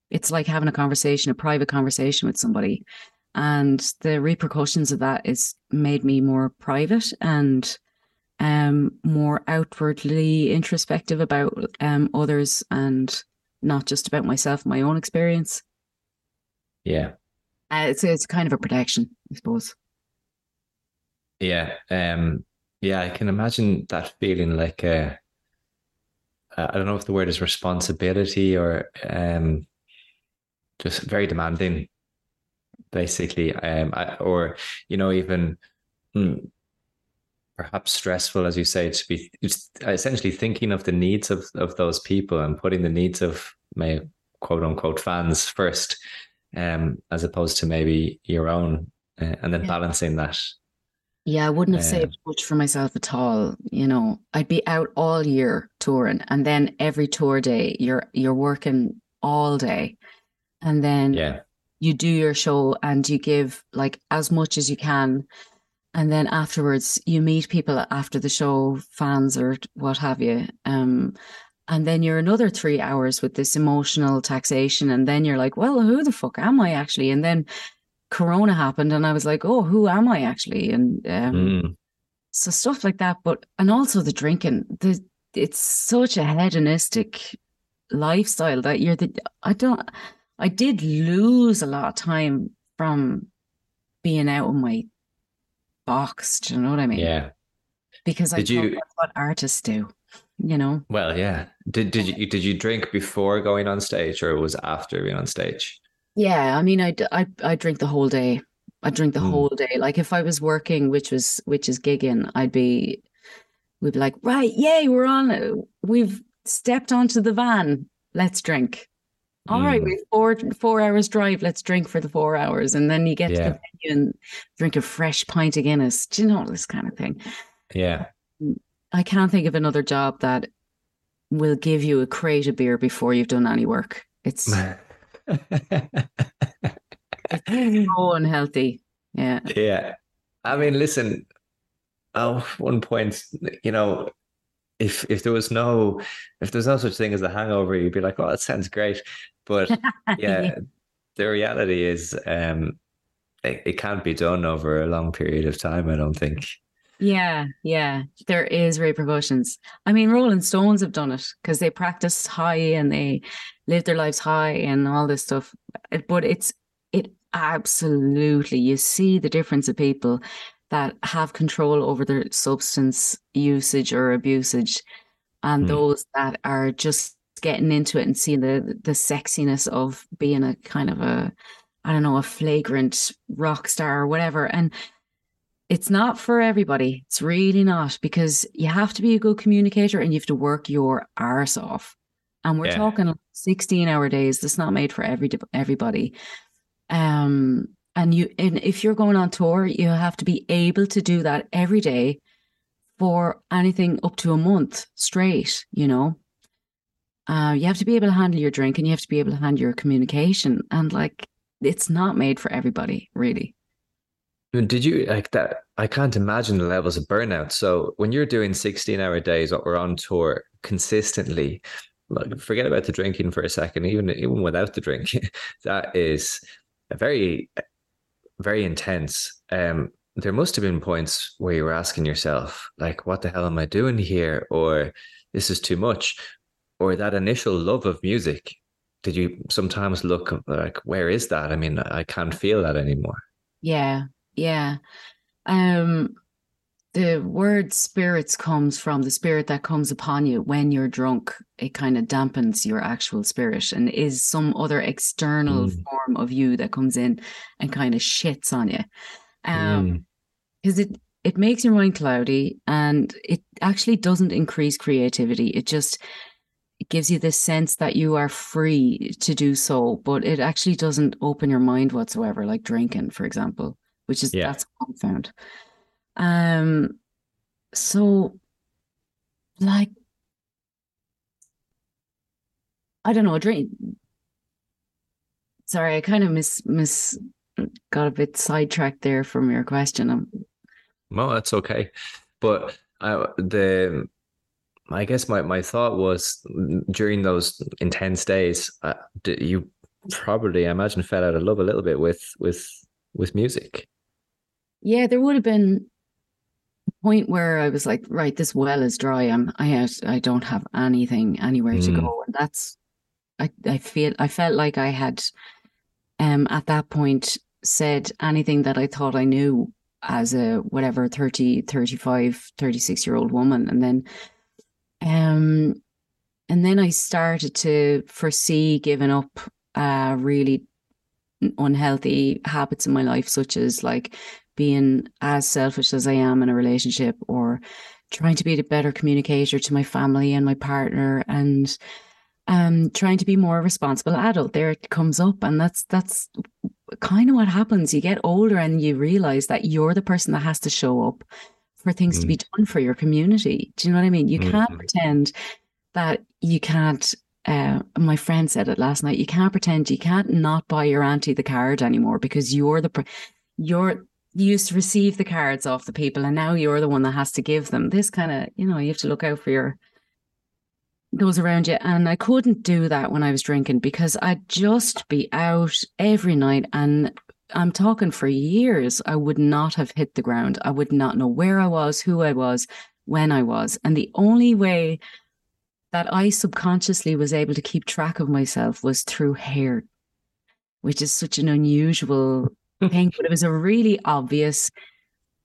It's like having a conversation, a private conversation with somebody. And the repercussions of that is made me more private and um, more outwardly introspective about um, others and not just about myself, my own experience. Yeah. Uh, it's it's kind of a protection, I suppose. Yeah. Um yeah, I can imagine that feeling like uh, I don't know if the word is responsibility or um just very demanding basically um I, or you know even hmm, perhaps stressful as you say to be essentially thinking of the needs of of those people and putting the needs of my quote unquote fans first um, as opposed to maybe your own, uh, and then yeah. balancing that. Yeah, I wouldn't have uh, saved much for myself at all. You know, I'd be out all year touring, and then every tour day, you're you're working all day, and then yeah, you do your show and you give like as much as you can, and then afterwards you meet people after the show, fans or what have you, um, and then you're another three hours with this emotional taxation and then you're like well who the fuck am i actually and then corona happened and i was like oh who am i actually and um, mm. so stuff like that but and also the drinking the it's such a hedonistic lifestyle that you're the i don't i did lose a lot of time from being out of my box do you know what i mean yeah because did I you what artists do you know. Well, yeah. Did did you did you drink before going on stage, or was after being on stage? Yeah, I mean, I I I drink the whole day. I drink the mm. whole day. Like if I was working, which was which is gigging, I'd be, we'd be like, right, yay, we're on. We've stepped onto the van. Let's drink. All mm. right, hmm. we've four four hours drive. Let's drink for the four hours, and then you get yeah. to the venue and drink a fresh pint of Guinness. Do you know this kind of thing? Yeah. I can't think of another job that will give you a crate of beer before you've done any work. It's, <laughs> it's so unhealthy. Yeah. Yeah. I mean, listen, at one point, you know, if if there was no if there's no such thing as a hangover, you'd be like, oh, that sounds great. But <laughs> yeah, yeah. the reality is um it, it can't be done over a long period of time, I don't think. Yeah, yeah, there is repercussions. I mean, Rolling Stones have done it because they practice high and they live their lives high and all this stuff. But it's it absolutely you see the difference of people that have control over their substance usage or abusage, and mm. those that are just getting into it and seeing the the sexiness of being a kind of a I don't know a flagrant rock star or whatever and it's not for everybody. It's really not because you have to be a good communicator and you have to work your arse off. And we're yeah. talking 16 hour days. That's not made for every everybody. Um, and you and if you're going on tour, you have to be able to do that every day for anything up to a month straight, you know. Uh, you have to be able to handle your drink and you have to be able to handle your communication. And like it's not made for everybody, really. Did you like that? I can't imagine the levels of burnout. So when you're doing 16 hour days or on tour consistently, like forget about the drinking for a second, even even without the drink, <laughs> that is a very, very intense. Um, there must have been points where you were asking yourself, like, what the hell am I doing here? Or this is too much. Or that initial love of music. Did you sometimes look like, where is that? I mean, I can't feel that anymore. Yeah, yeah. Um the word spirits comes from the spirit that comes upon you when you're drunk. It kind of dampens your actual spirit and is some other external mm. form of you that comes in and kind of shits on you. Um because mm. it it makes your mind cloudy and it actually doesn't increase creativity. It just it gives you this sense that you are free to do so, but it actually doesn't open your mind whatsoever, like drinking, for example which is yeah. that's what I found. Um, so like, I don't know, dream. Sorry, I kind of miss miss got a bit sidetracked there from your question. No, that's okay. But I, the I guess my, my thought was during those intense days, uh, you probably, I imagine, fell out of love a little bit with with with music. Yeah, there would have been point where I was like, right, this well is dry. I'm I had, I don't have anything anywhere mm. to go, and that's I I feel I felt like I had um at that point said anything that I thought I knew as a whatever 30 35 36 year old woman and then um and then I started to foresee giving up uh really unhealthy habits in my life such as like being as selfish as I am in a relationship or trying to be a better communicator to my family and my partner and um trying to be more responsible adult there it comes up and that's that's kind of what happens. You get older and you realize that you're the person that has to show up for things mm. to be mm. done for your community. Do you know what I mean? You mm. can't pretend that you can't. Uh, my friend said it last night. You can't pretend you can't not buy your auntie the card anymore because you're the you're you used to receive the cards off the people and now you're the one that has to give them. This kind of you know you have to look out for your those around you. And I couldn't do that when I was drinking because I'd just be out every night. And I'm talking for years, I would not have hit the ground. I would not know where I was, who I was, when I was. And the only way that I subconsciously was able to keep track of myself was through hair, which is such an unusual thing, but it was a really obvious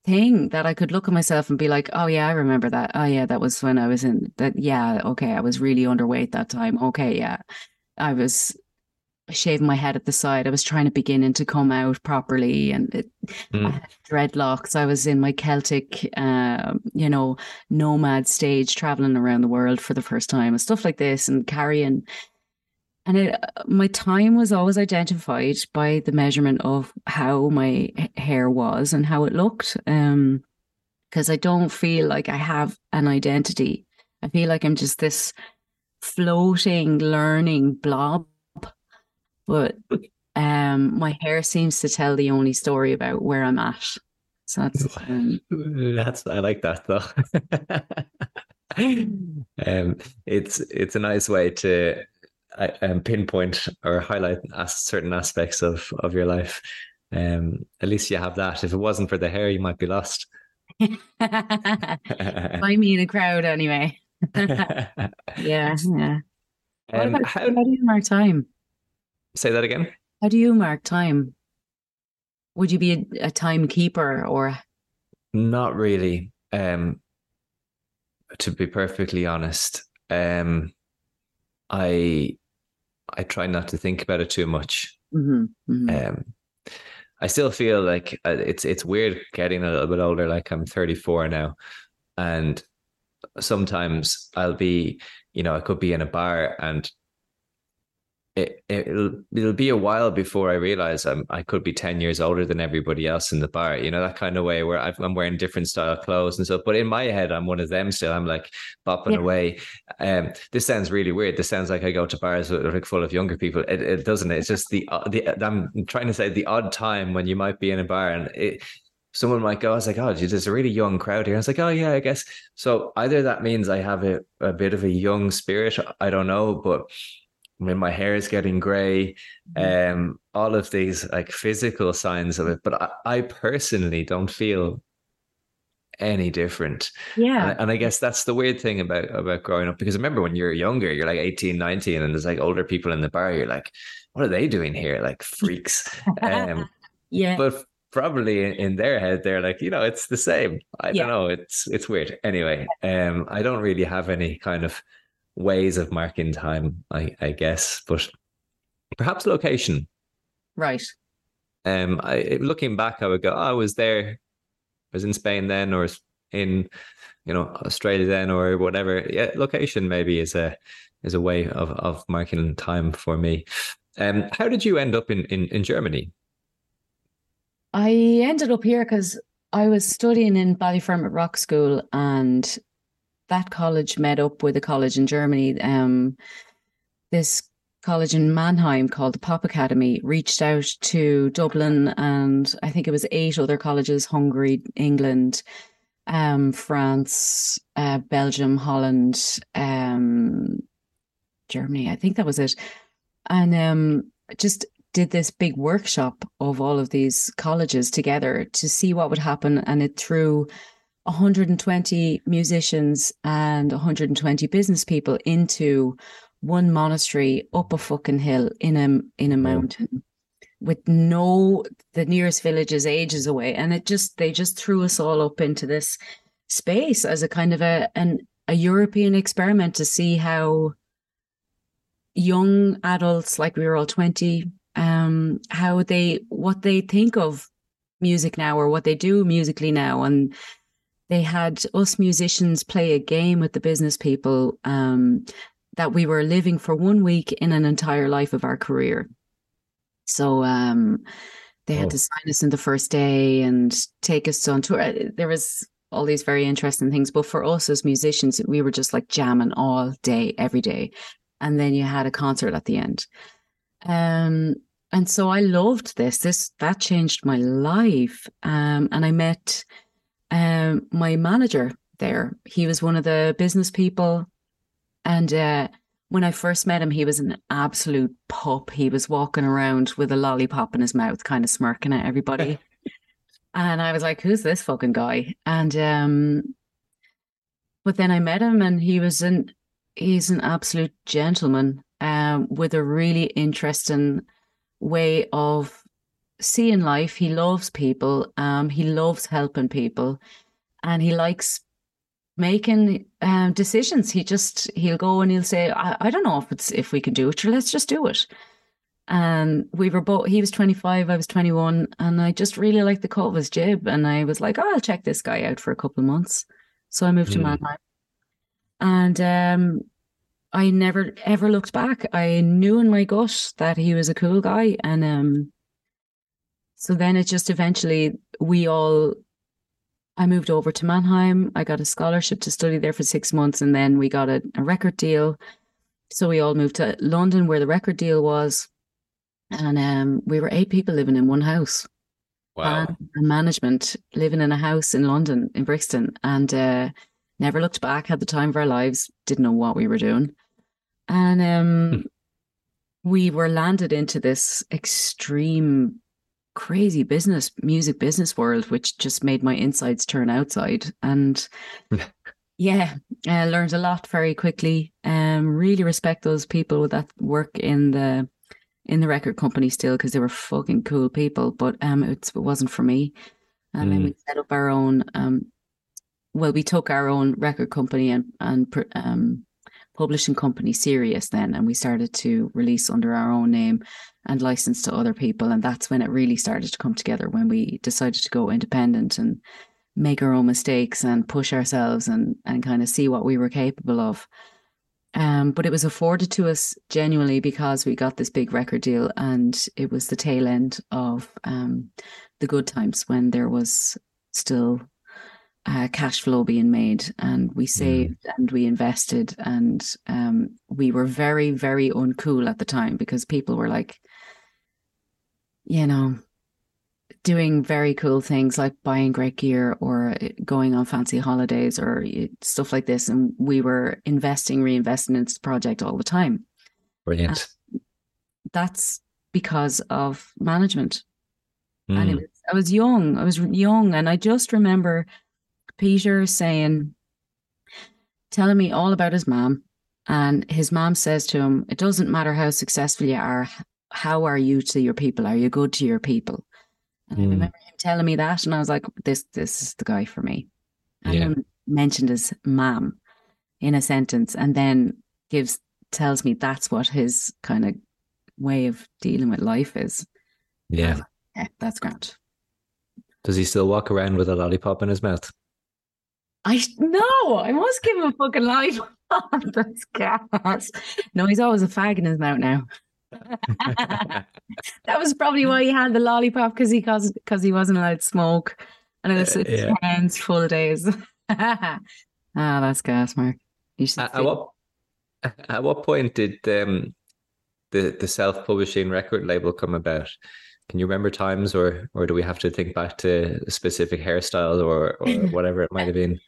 thing that I could look at myself and be like, oh yeah, I remember that. Oh yeah, that was when I was in that. Yeah, okay, I was really underweight that time. Okay, yeah, I was shaving my head at the side. I was trying to beginning to come out properly, and it, mm. I had dreadlocks. I was in my Celtic, uh, you know, nomad stage, traveling around the world for the first time, and stuff like this, and carrying and it, my time was always identified by the measurement of how my hair was and how it looked. Um, because I don't feel like I have an identity. I feel like I'm just this floating, learning blob. But um, my hair seems to tell the only story about where I'm at. So that's um, that's I like that though. <laughs> um, it's it's a nice way to um, pinpoint or highlight as certain aspects of of your life. Um, at least you have that. If it wasn't for the hair, you might be lost. <laughs> Find <laughs> me in a crowd anyway. <laughs> yeah, yeah. What um, about, how, how do you mark time? Say that again. How do you mark time? Would you be a, a timekeeper or? Not really. Um, to be perfectly honest, um, I I try not to think about it too much. Mm-hmm, mm-hmm. Um, I still feel like uh, it's it's weird getting a little bit older. Like I'm 34 now, and sometimes I'll be, you know, I could be in a bar and it, it'll it'll be a while before I realize I'm I could be ten years older than everybody else in the bar. You know that kind of way where i am wearing different style clothes and stuff. But in my head, I'm one of them still. I'm like bopping yeah. away. Um, this sounds really weird. This sounds like I go to bars that are like full of younger people. It, it doesn't. It's just the uh, the I'm trying to say the odd time when you might be in a bar and it someone might go, I was like, oh, there's a really young crowd here. I was like, oh, yeah, I guess. So either that means I have a, a bit of a young spirit, I don't know, but when my hair is getting gray, mm-hmm. um, all of these like physical signs of it. But I, I personally don't feel any different. Yeah. And, and, I guess that's the weird thing about about growing up because I remember when you're younger, you're like 18, 19, and there's like older people in the bar, you're like, what are they doing here? Like freaks. um, <laughs> yeah. But probably in their head, they're like, you know, it's the same. I yeah. don't know. It's it's weird. Anyway, um, I don't really have any kind of ways of marking time, I, I guess, but perhaps location. Right. Um, I looking back, I would go, oh, I was there, I was in Spain then, or in, you know, Australia then, or whatever. Yeah, location maybe is a is a way of of marking time for me. Um, how did you end up in in, in Germany? I ended up here because I was studying in Ballyfermot Rock School, and that college met up with a college in Germany. Um, this college in Mannheim called the Pop Academy reached out to Dublin and I think it was eight other colleges, Hungary, England, um, France, uh, Belgium, Holland, um, Germany. I think that was it. And um, just did this big workshop of all of these colleges together to see what would happen. And it threw 120 musicians and 120 business people into one monastery up a fucking hill in a in a mountain with no the nearest village is ages away. And it just they just threw us all up into this space as a kind of a an a European experiment to see how young adults like we were all 20 um how they what they think of music now or what they do musically now. And they had us musicians play a game with the business people um that we were living for one week in an entire life of our career so um, they had oh. to sign us in the first day and take us on tour. Uh, there was all these very interesting things, but for us as musicians, we were just like jamming all day, every day, and then you had a concert at the end. Um, and so I loved this. This that changed my life. Um, and I met um my manager there. He was one of the business people, and uh, when I first met him, he was an absolute pup. He was walking around with a lollipop in his mouth, kind of smirking at everybody. <laughs> and I was like, who's this fucking guy? And um but then I met him and he was an he's an absolute gentleman um with a really interesting way of seeing life. He loves people. Um he loves helping people and he likes making um, decisions. He just he'll go and he'll say, I, I don't know if it's if we can do it, or let's just do it. And we were both he was 25, I was 21, and I just really liked the cut of his jib. And I was like, oh, I'll check this guy out for a couple of months. So I moved mm. to hmm. Mannheim. And um I never ever looked back. I knew in my gut that he was a cool guy. And um so then it just eventually we all I moved over to Mannheim. I got a scholarship to study there for six months, and then we got a, a record deal. So we all moved to London, where the record deal was, and um, we were eight people living in one house. Wow! And, management living in a house in London, in Brixton, and uh, never looked back. Had the time of our lives. Didn't know what we were doing, and um, hmm. we were landed into this extreme crazy business music business world which just made my insides turn outside and <laughs> yeah i learned a lot very quickly um really respect those people that work in the in the record company still because they were fucking cool people but um it wasn't for me and mm. then we mm. set up our own um well we took our own record company and and um publishing company Sirius then and we started to release under our own name and license to other people. And that's when it really started to come together when we decided to go independent and make our own mistakes and push ourselves and, and kind of see what we were capable of. Um, but it was afforded to us genuinely because we got this big record deal and it was the tail end of um, the good times when there was still uh, cash flow being made and we saved mm. and we invested and um, we were very very uncool at the time because people were like you know, doing very cool things like buying great gear or uh, going on fancy holidays or stuff like this. And we were investing, reinvesting into the project all the time. Brilliant. And that's because of management. Mm. And was, I was young. I was young. And I just remember Peter is saying, telling me all about his mom. And his mom says to him, It doesn't matter how successful you are, how are you to your people? Are you good to your people? And mm. I hmm. remember him telling me that, and I was like, this this is the guy for me. And yeah. mentioned his mom in a sentence, and then gives tells me that's what his kind of way of dealing with life is. Yeah, like, yeah, that's great. Does he still walk around with a lollipop in his mouth? I no, I must give him a fucking life. <laughs> that's gas. No, he's always a fag in his mouth now. <laughs> that was probably why he had the lollipop because he cause because he wasn't allowed to smoke, and it was uh, yeah. hands full of days. <laughs> ah, that's gas, Mark. You should at, at what at what point did um, the the self publishing record label come about? Can you remember times, or or do we have to think back to specific hairstyles or or <laughs> whatever it might have been?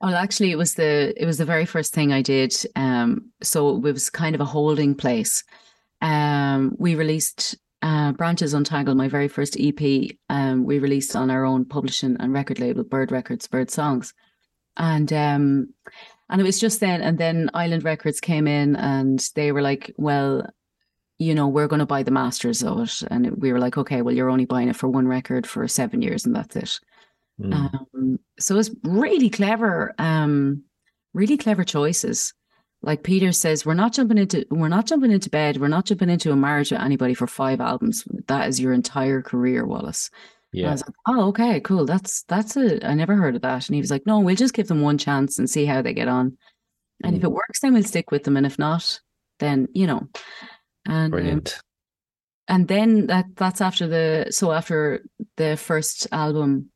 Well, actually, it was the it was the very first thing I did. Um, so it was kind of a holding place. Um, we released uh, Branches Untangled, my very first EP. Um, we released on our own publishing and record label, Bird Records, Bird Songs, and um, and it was just then. And then Island Records came in, and they were like, "Well, you know, we're going to buy the masters of it. And we were like, okay, well, you're only buying it for one record for seven years and that's it. Mm. Um, so it's really clever, um, really clever choices. Like Peter says, we're not jumping into we're not jumping into bed. We're not jumping into a marriage with anybody for five albums. That is your entire career, Wallis. Yeah. I was like, oh, okay, cool. That's that's it. I never heard of that. And he was like, no, we'll just give them one chance and see how they get on. And mm. if it works, then we'll stick with them. And if not, then you know. And um, brilliant. Um, and then that that's after the so after the first album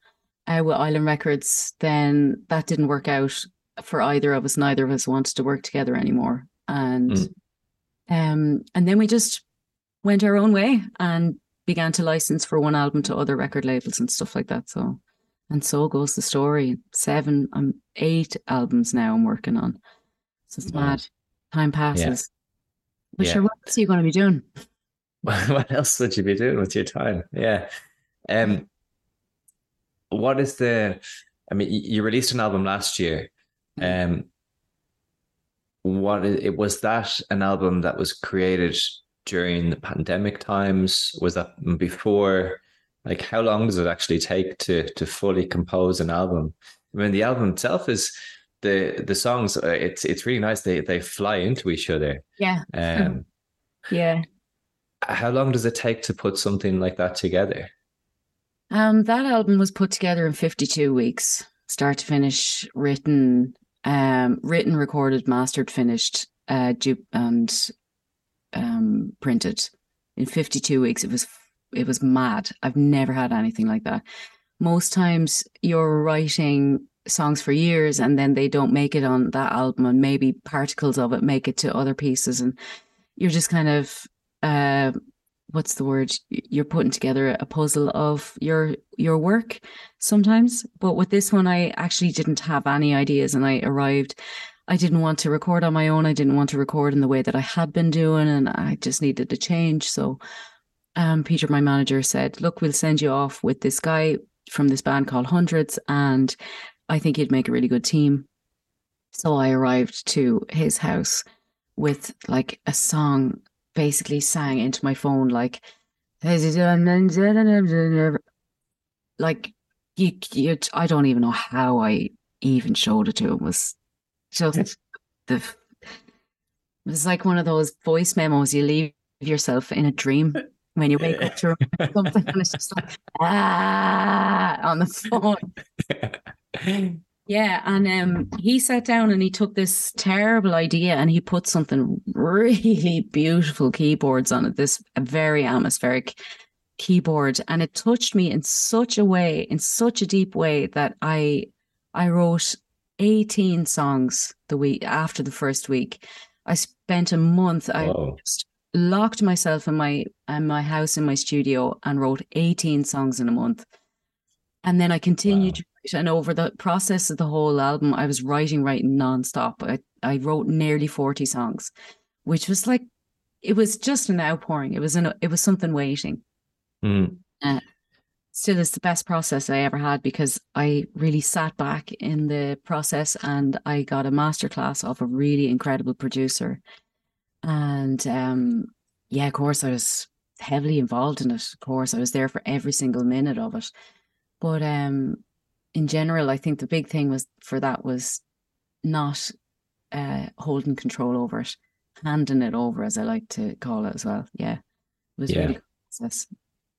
uh, with Island Records, then that didn't work out for either of us. Neither of us wanted to work together anymore, and mm. um, and then we just went our own way and began to license for one album to other record labels and stuff like that. So, and so goes the story. Seven, um, eight albums now I'm working on. So it's mad. Time passes. But yeah. sure, what else are you going to be doing? <laughs> what else would you be doing with your time? Yeah. Um, what is the? I mean, you released an album last year. Mm. Um, what it was that an album that was created during the pandemic times? Was that before? Like, how long does it actually take to to fully compose an album? I mean, the album itself is the the songs uh, it's it's really nice. They they fly into each other. Yeah. Um <laughs> yeah. How long does it take to put something like that together? Um that album was put together in 52 weeks start to finish written um written recorded mastered finished uh and um printed. In 52 weeks it was it was mad. I've never had anything like that. Most times you're writing songs for years and then they don't make it on that album and maybe particles of it make it to other pieces and you're just kind of uh what's the word? You're putting together a puzzle of your your work sometimes. But with this one i actually didn't have any ideas and i arrived. I didn't want to record on my own. I didn't want to record in the way that i had been doing and i just needed to change. So um, peter my manager said look we'll send you off with this guy from this band called hundreds and I think he'd make a really good team. So I arrived to his house with like a song basically sang into my phone like like you, you I don't even know how I even showed it to him. It was just the it was like one of those voice memos. You leave yourself in a dream when you wake up to <laughs> something and it's just like ah on the <laughs> phone <laughs> yeah, and um, he sat down and he took this terrible idea and he put something really <laughs> beautiful keyboards on it. This very atmospheric keyboard, and it touched me in such a way, in such a deep way that I, I wrote eighteen songs the week after the first week. I spent a month. Whoa. I just locked myself in my in my house in my studio and wrote eighteen songs in a month, and then I continued. Wow and over the process of the whole album, I was writing, writing nonstop. I, I wrote nearly 40 songs, which was like, it was just an outpouring. It was an, it was something waiting. Mm. Uh, still, it's the best process I ever had because I really sat back in the process and I got a masterclass of a really incredible producer. And um, yeah, of course, I was heavily involved in it. Of course, I was there for every single minute of it. But um, in general, I think the big thing was for that was not uh, holding control over it, handing it over, as I like to call it as well. Yeah, it was yeah. really process.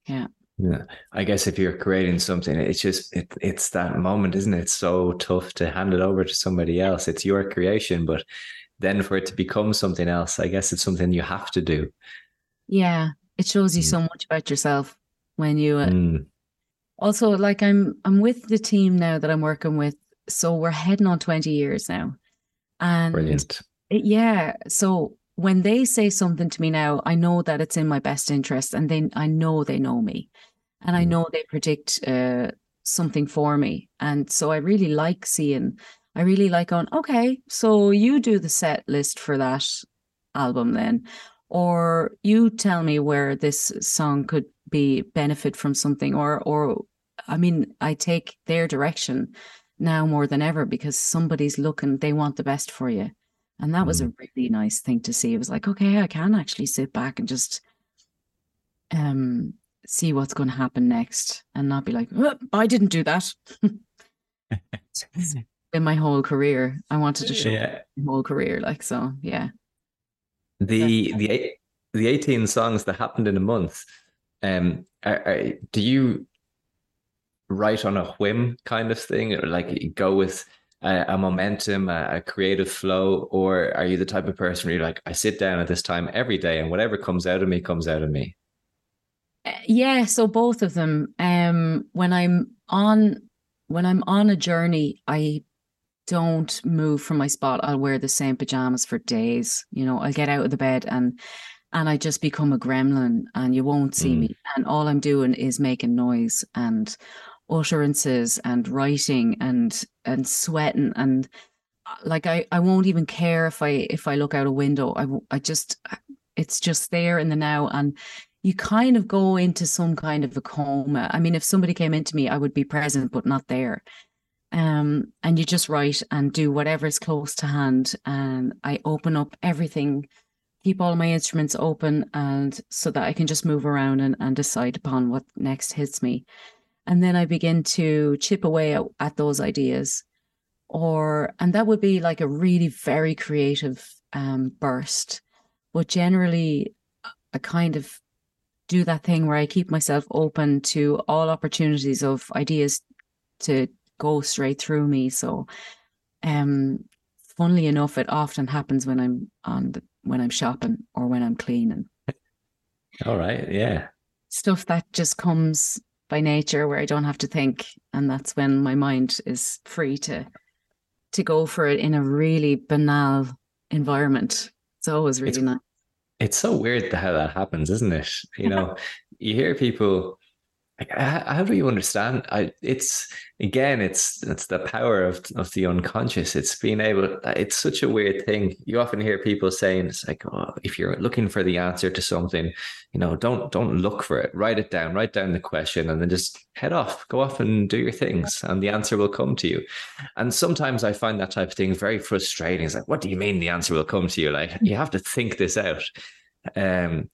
Yeah. Yeah, I guess if you're creating something, it's just it, it's that moment, isn't it? It's so tough to hand it over to somebody else. It's your creation, but then for it to become something else, I guess it's something you have to do. Yeah, it shows you mm. so much about yourself when you uh, mm also like i'm i'm with the team now that i'm working with so we're heading on 20 years now and brilliant it, yeah so when they say something to me now, I know that it's in my best interest, and then I know they know me, and I mm. know they predict uh, something for me, and so I really like seeing. I really like going. Okay, so you do the set list for that album then, or you tell me where this song could be benefit from something, or or I mean, I take their direction now more than ever because somebody's looking, they want the best for you. And that was a mm. really nice thing to see. It was like, okay, I can actually sit back and just um see what's going to happen next and not be like, oh, I didn't do that. <laughs> <laughs> In my whole career, I wanted to show yeah. my whole career. Like, so yeah. The, the, the 18 songs that happened in a month, um, do you write on a whim kind of thing, or like go with a, a momentum, a, a, creative flow, or are you the type of person where you're like, I sit down at this time every day, and whatever comes out of me comes out of me? Uh, yeah, so both of them. Um, when I'm on when I'm on a journey, I don't move from my spot. I'll wear the same pajamas for days. You know, I'll get out of the bed and and I just become a gremlin and you won't see mm. me. And all I'm doing is making noise and utterances and writing and and sweating and like I I won't even care if I if I look out a window I I just it's just there in the now and you kind of go into some kind of a coma I mean if somebody came into me I would be present but not there um and you just write and do whatever is close to hand and I open up everything keep all my instruments open and so that I can just move around and, and decide upon what next hits me and then I begin to chip away at, at those ideas. Or, and that would be like a really very creative um, burst. But generally, I kind of do that thing where I keep myself open to all opportunities of ideas to go straight through me. So, um, funnily enough, it often happens when I'm on the, when I'm shopping or when I'm cleaning. All right, yeah. Stuff that just comes by nature where I don't have to think. And that's when my mind is free to to go for it in a really banal environment. It's always really it's, nice. It's so weird how that happens, isn't it? You <laughs> know, you hear people how do you understand I, it's again it's it's the power of, of the unconscious. It's being able it's such a weird thing. You often hear people saying it's like oh, if you're looking for the answer to something you know don't don't look for it. Write it down write down the question and then just head off. Go off and do your things and the answer will come to you. And sometimes i find that type of thing very frustrating. It's like what do you mean the answer will come to you? Like you have to think this out. Um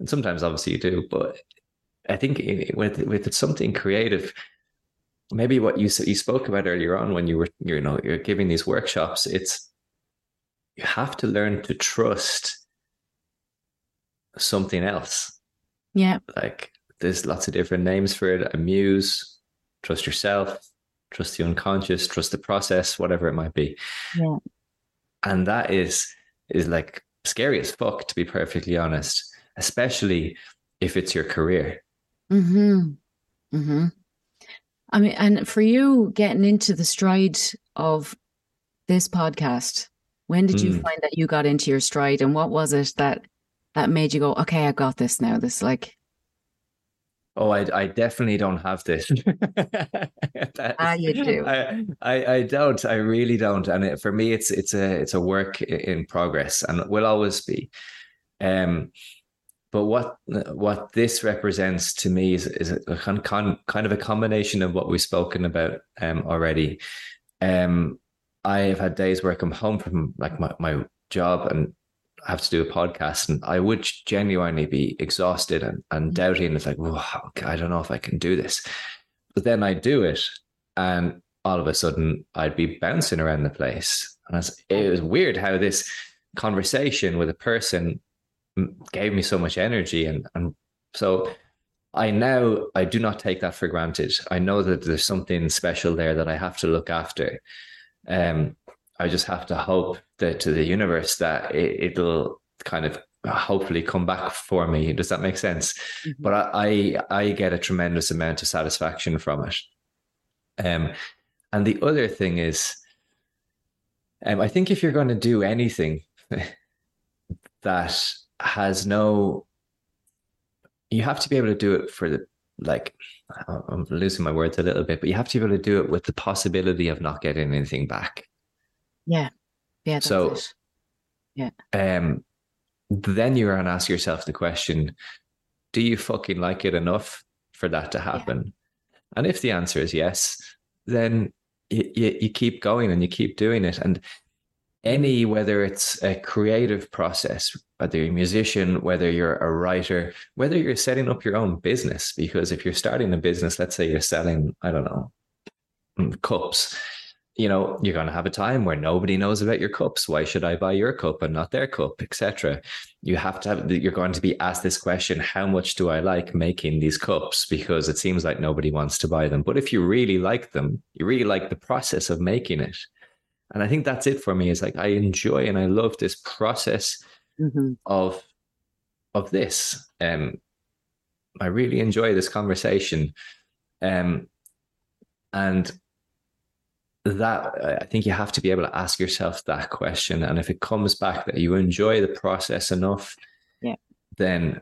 and sometimes obviously you do but I think with with something creative, maybe what you you spoke about earlier on when you were you know you're giving these workshops, it's you have to learn to trust something else. Yeah, like there's lots of different names for it. A muse, trust yourself, trust the unconscious, trust the process, whatever it might be. Yeah, and that is is like scary as fuck to be perfectly honest, especially if it's your career Hmm. Mm-hmm. I mean, and for you getting into the stride of this podcast, when did you mm. find that you got into your stride, and what was it that that made you go, "Okay, I got this now"? This like. Oh, I, I definitely don't have this. <laughs> ah, you do. I, I, I don't. I really don't. And it, for me, it's it's a it's a work in progress, and will always be. Um, but what what this represents to me is, is a kind kind of a combination of what we've spoken about um, already. Um, I have had days where I come home from like my, my job and I have to do a podcast, and I would genuinely be exhausted and, and mm. doubting. It's like, oh, I don't know if I can do this. But then I do it, and all of a sudden I'd be bouncing around the place. And it was weird how this conversation with a person gave me so much energy and and so I now I do not take that for granted. I know that there's something special there that I have to look after. Um, I just have to hope that to the universe that it, will kind of hopefully come back for me. Does that make sense? Mm-hmm. But I, I, I get a tremendous amount of satisfaction from it. Um, and the other thing is, um, I think if you're going to do anything, <laughs> that has no you have to be able to do it for the like I'm losing my words a little bit, but you have to be able to do it with the possibility of not getting anything back. Yeah. Yeah. so it. yeah. Um then you're gonna ask yourself the question, do you fucking like it enough for that to happen? Yeah. And if the answer is yes, then you, you, you keep going and you keep doing it. And any whether it's a creative process whether you're a musician whether you're a writer whether you're setting up your own business because if you're starting a business let's say you're selling i don't know mm, cups you know you're going to have a time where nobody knows about your cups. Why should i buy your cup and not their cup etc you have to have you're going to be asked this question how much do i like making these cups? Because it seems like nobody wants to buy them. But if you really like them you really like the process of making it and I think that's it for me. Is like I enjoy and I love this process mm-hmm. of of this. Um, I really enjoy this conversation, um, and that I think you have to be able to ask yourself that question. And if it comes back that you enjoy the process enough, yeah, then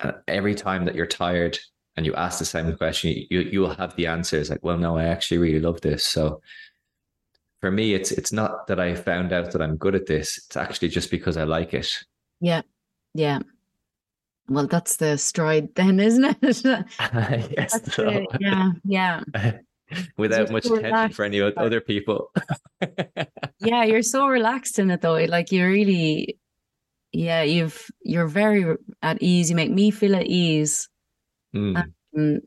uh, every time that you're tired and you ask the same question, you you will have the answers like, well, no, I actually really love this. So for me, it's it's not that I found out that I'm good at this. It's actually just because I like it. Yeah, yeah. Well, that's the stride then, <laughs> isn't it? <laughs> yes. So. yeah, yeah. <laughs> Without much so attention for any other people. yeah, you're so relaxed in it though. Like you're really, yeah, you've you're very at ease. You make me feel at ease. Mm. And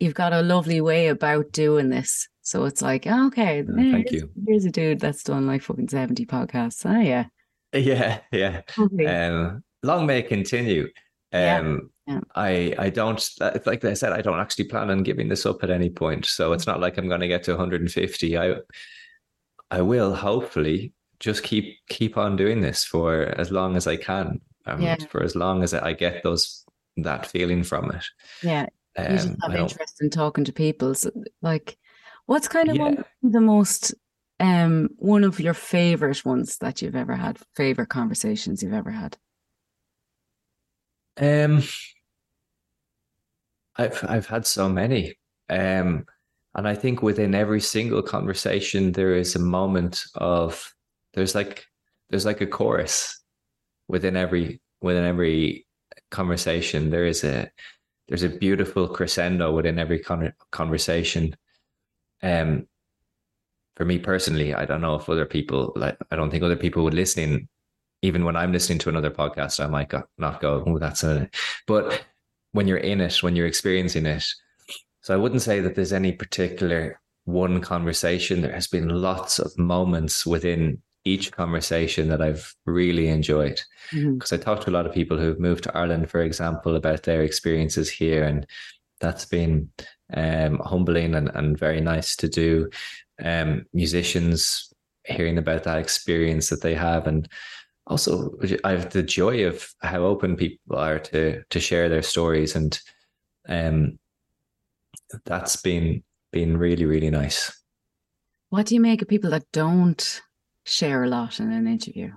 you've got a lovely way about doing this. So it's like, oh, okay, oh, thank you. Here's a dude that's done like fucking 70 podcasts. Oh, yeah. Yeah, yeah. Um, long may continue. Um, yeah, yeah. I I don't like I said I don't actually plan on giving this up at any point. So it's not like I'm going to get to 150. I I will hopefully just keep keep on doing this for as long as I can. Um, yeah. For as long as I get those that feeling from it. Yeah. Um, you just have interest in talking to people. So, like What's kind of yeah. one, the most um one of your favorite ones that you've ever had, favorite conversations you've ever had? Um I've I've had so many. Um and I think within every single conversation there is a moment of there's like there's like a chorus within every within every conversation there is a there's a beautiful crescendo within every con- conversation um, for me personally, I don't know if other people like. I don't think other people would listen. Even when I'm listening to another podcast, I might go, not go, "Oh, that's a." But when you're in it, when you're experiencing it, so I wouldn't say that there's any particular one conversation. There has been lots of moments within each conversation that I've really enjoyed because mm-hmm. I talked to a lot of people who've moved to Ireland, for example, about their experiences here, and that's been um, humbling and, and very nice to do. Um, musicians hearing about that experience that they have, and also I have the joy of how open people are to to share their stories, and um, that's been been really really nice. What do you make of people that don't share a lot in an interview?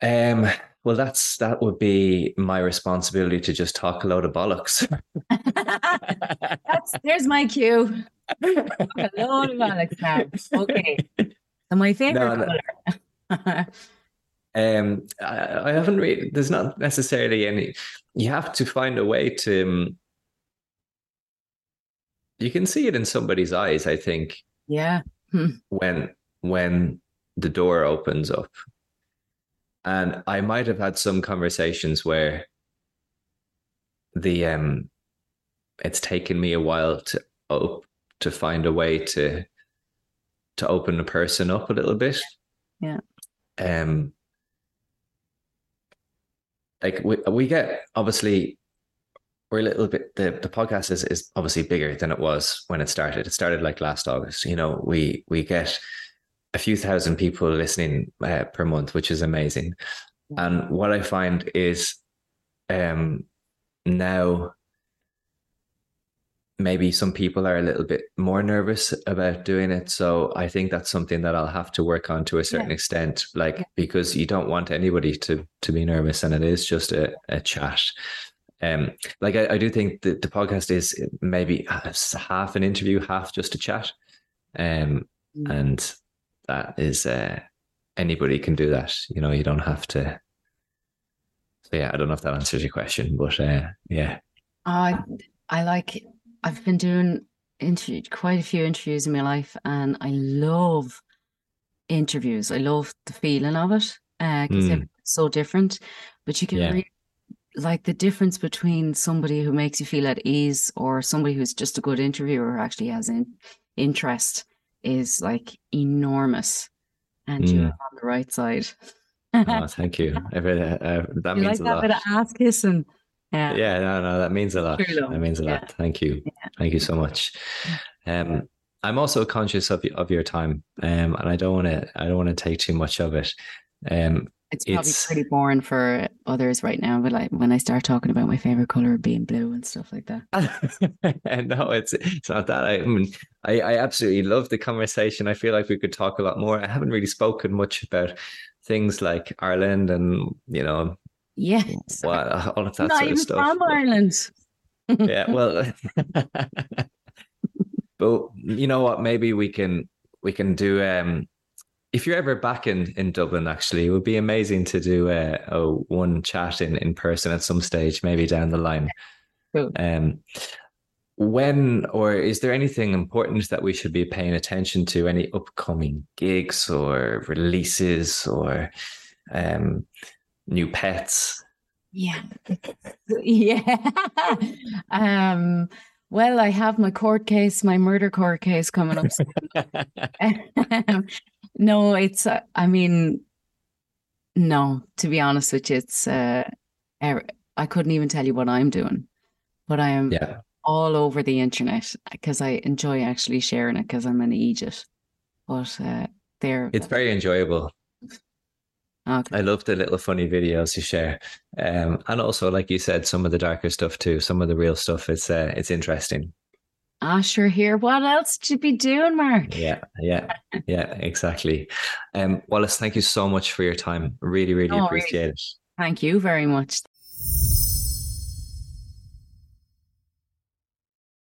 Um, well, that's that would be my responsibility to just talk a load of bollocks. <laughs> that's there's my cue. a load of bollocks now. Okay. So my favorite no, no. <laughs> um, I, I, haven't really. There's not necessarily any. You have to find a way to. Um, you can see it in somebody's eyes. I think. Yeah. Hmm. When when the door opens up and I might have had some conversations where the um it's taken me a while to op- to find a way to to open a person up a little bit. Yeah. Um like we we get obviously we're a little bit the, the podcast is, is obviously bigger than it was when it started. It started like last August. You know, we we get a few thousand people listening uh, per month, which is amazing. And what I find is um, now maybe some people are a little bit more nervous about doing it. So I think that's something that I'll have to work on to a certain yeah. extent, like yeah. because you don't want anybody to to be nervous, and it is just a, a chat. Um, like I, I do think that the podcast is maybe half an interview, half just a chat, um, mm. and that is uh, anybody can do that. You know, you don't have to. So yeah, I don't know if that answers your question, but uh, yeah. I I like I've been doing interview quite a few interviews in my life, and I love interviews. I love the feeling of it because uh, mm. it's so different. But you can yeah. really like the difference between somebody who makes you feel at ease or somebody who's just a good interviewer actually has in, interest is like enormous and mm. you're on the right side oh, <laughs> thank you uh, uh, that you means like a lot. bit of ass kissing yeah. yeah, no, no, that means a lot. That means a yeah. lot. Thank you. Yeah. Thank you so much. <laughs> Um, I'm also conscious of of your time, um, and I don't want to I don't want to take too much of it. Um, it's probably it's, pretty boring for others right now, but like when I start talking about my favorite color being blue and stuff like that. <laughs> no, it's it's not that. I, I mean, I, I absolutely love the conversation. I feel like we could talk a lot more. I haven't really spoken much about things like Ireland and you know Yes. Well, all of that Not sort of stuff. From Ireland. yeah, well, <laughs> but you know what? Maybe we can we can do. um If you're ever back in in Dublin, actually, it would be amazing to do a, a one chat in in person at some stage, maybe down the line. Cool. Um, when or is there anything important that we should be paying attention to? Any upcoming gigs or releases or um new pets? Yeah. <laughs> yeah. <laughs> um, well, I have my court case, my murder court case coming up. <laughs> no, it's, uh, I mean, no, to be honest with you, it's, uh, er, I couldn't even tell you what I'm doing, but I am yeah. all over the internet because I enjoy actually sharing it because I'm an Egypt. But uh, there, it's very enjoyable. Okay. I love the little funny videos you share, um, and also, like you said, some of the darker stuff too. Some of the real stuff. It's uh, it's interesting. Sure. Here, what else to you be doing, Mark? Yeah, yeah, yeah, exactly. Um, Wallis, thank you so much for your time. Really, really appreciate it. Thank you very much.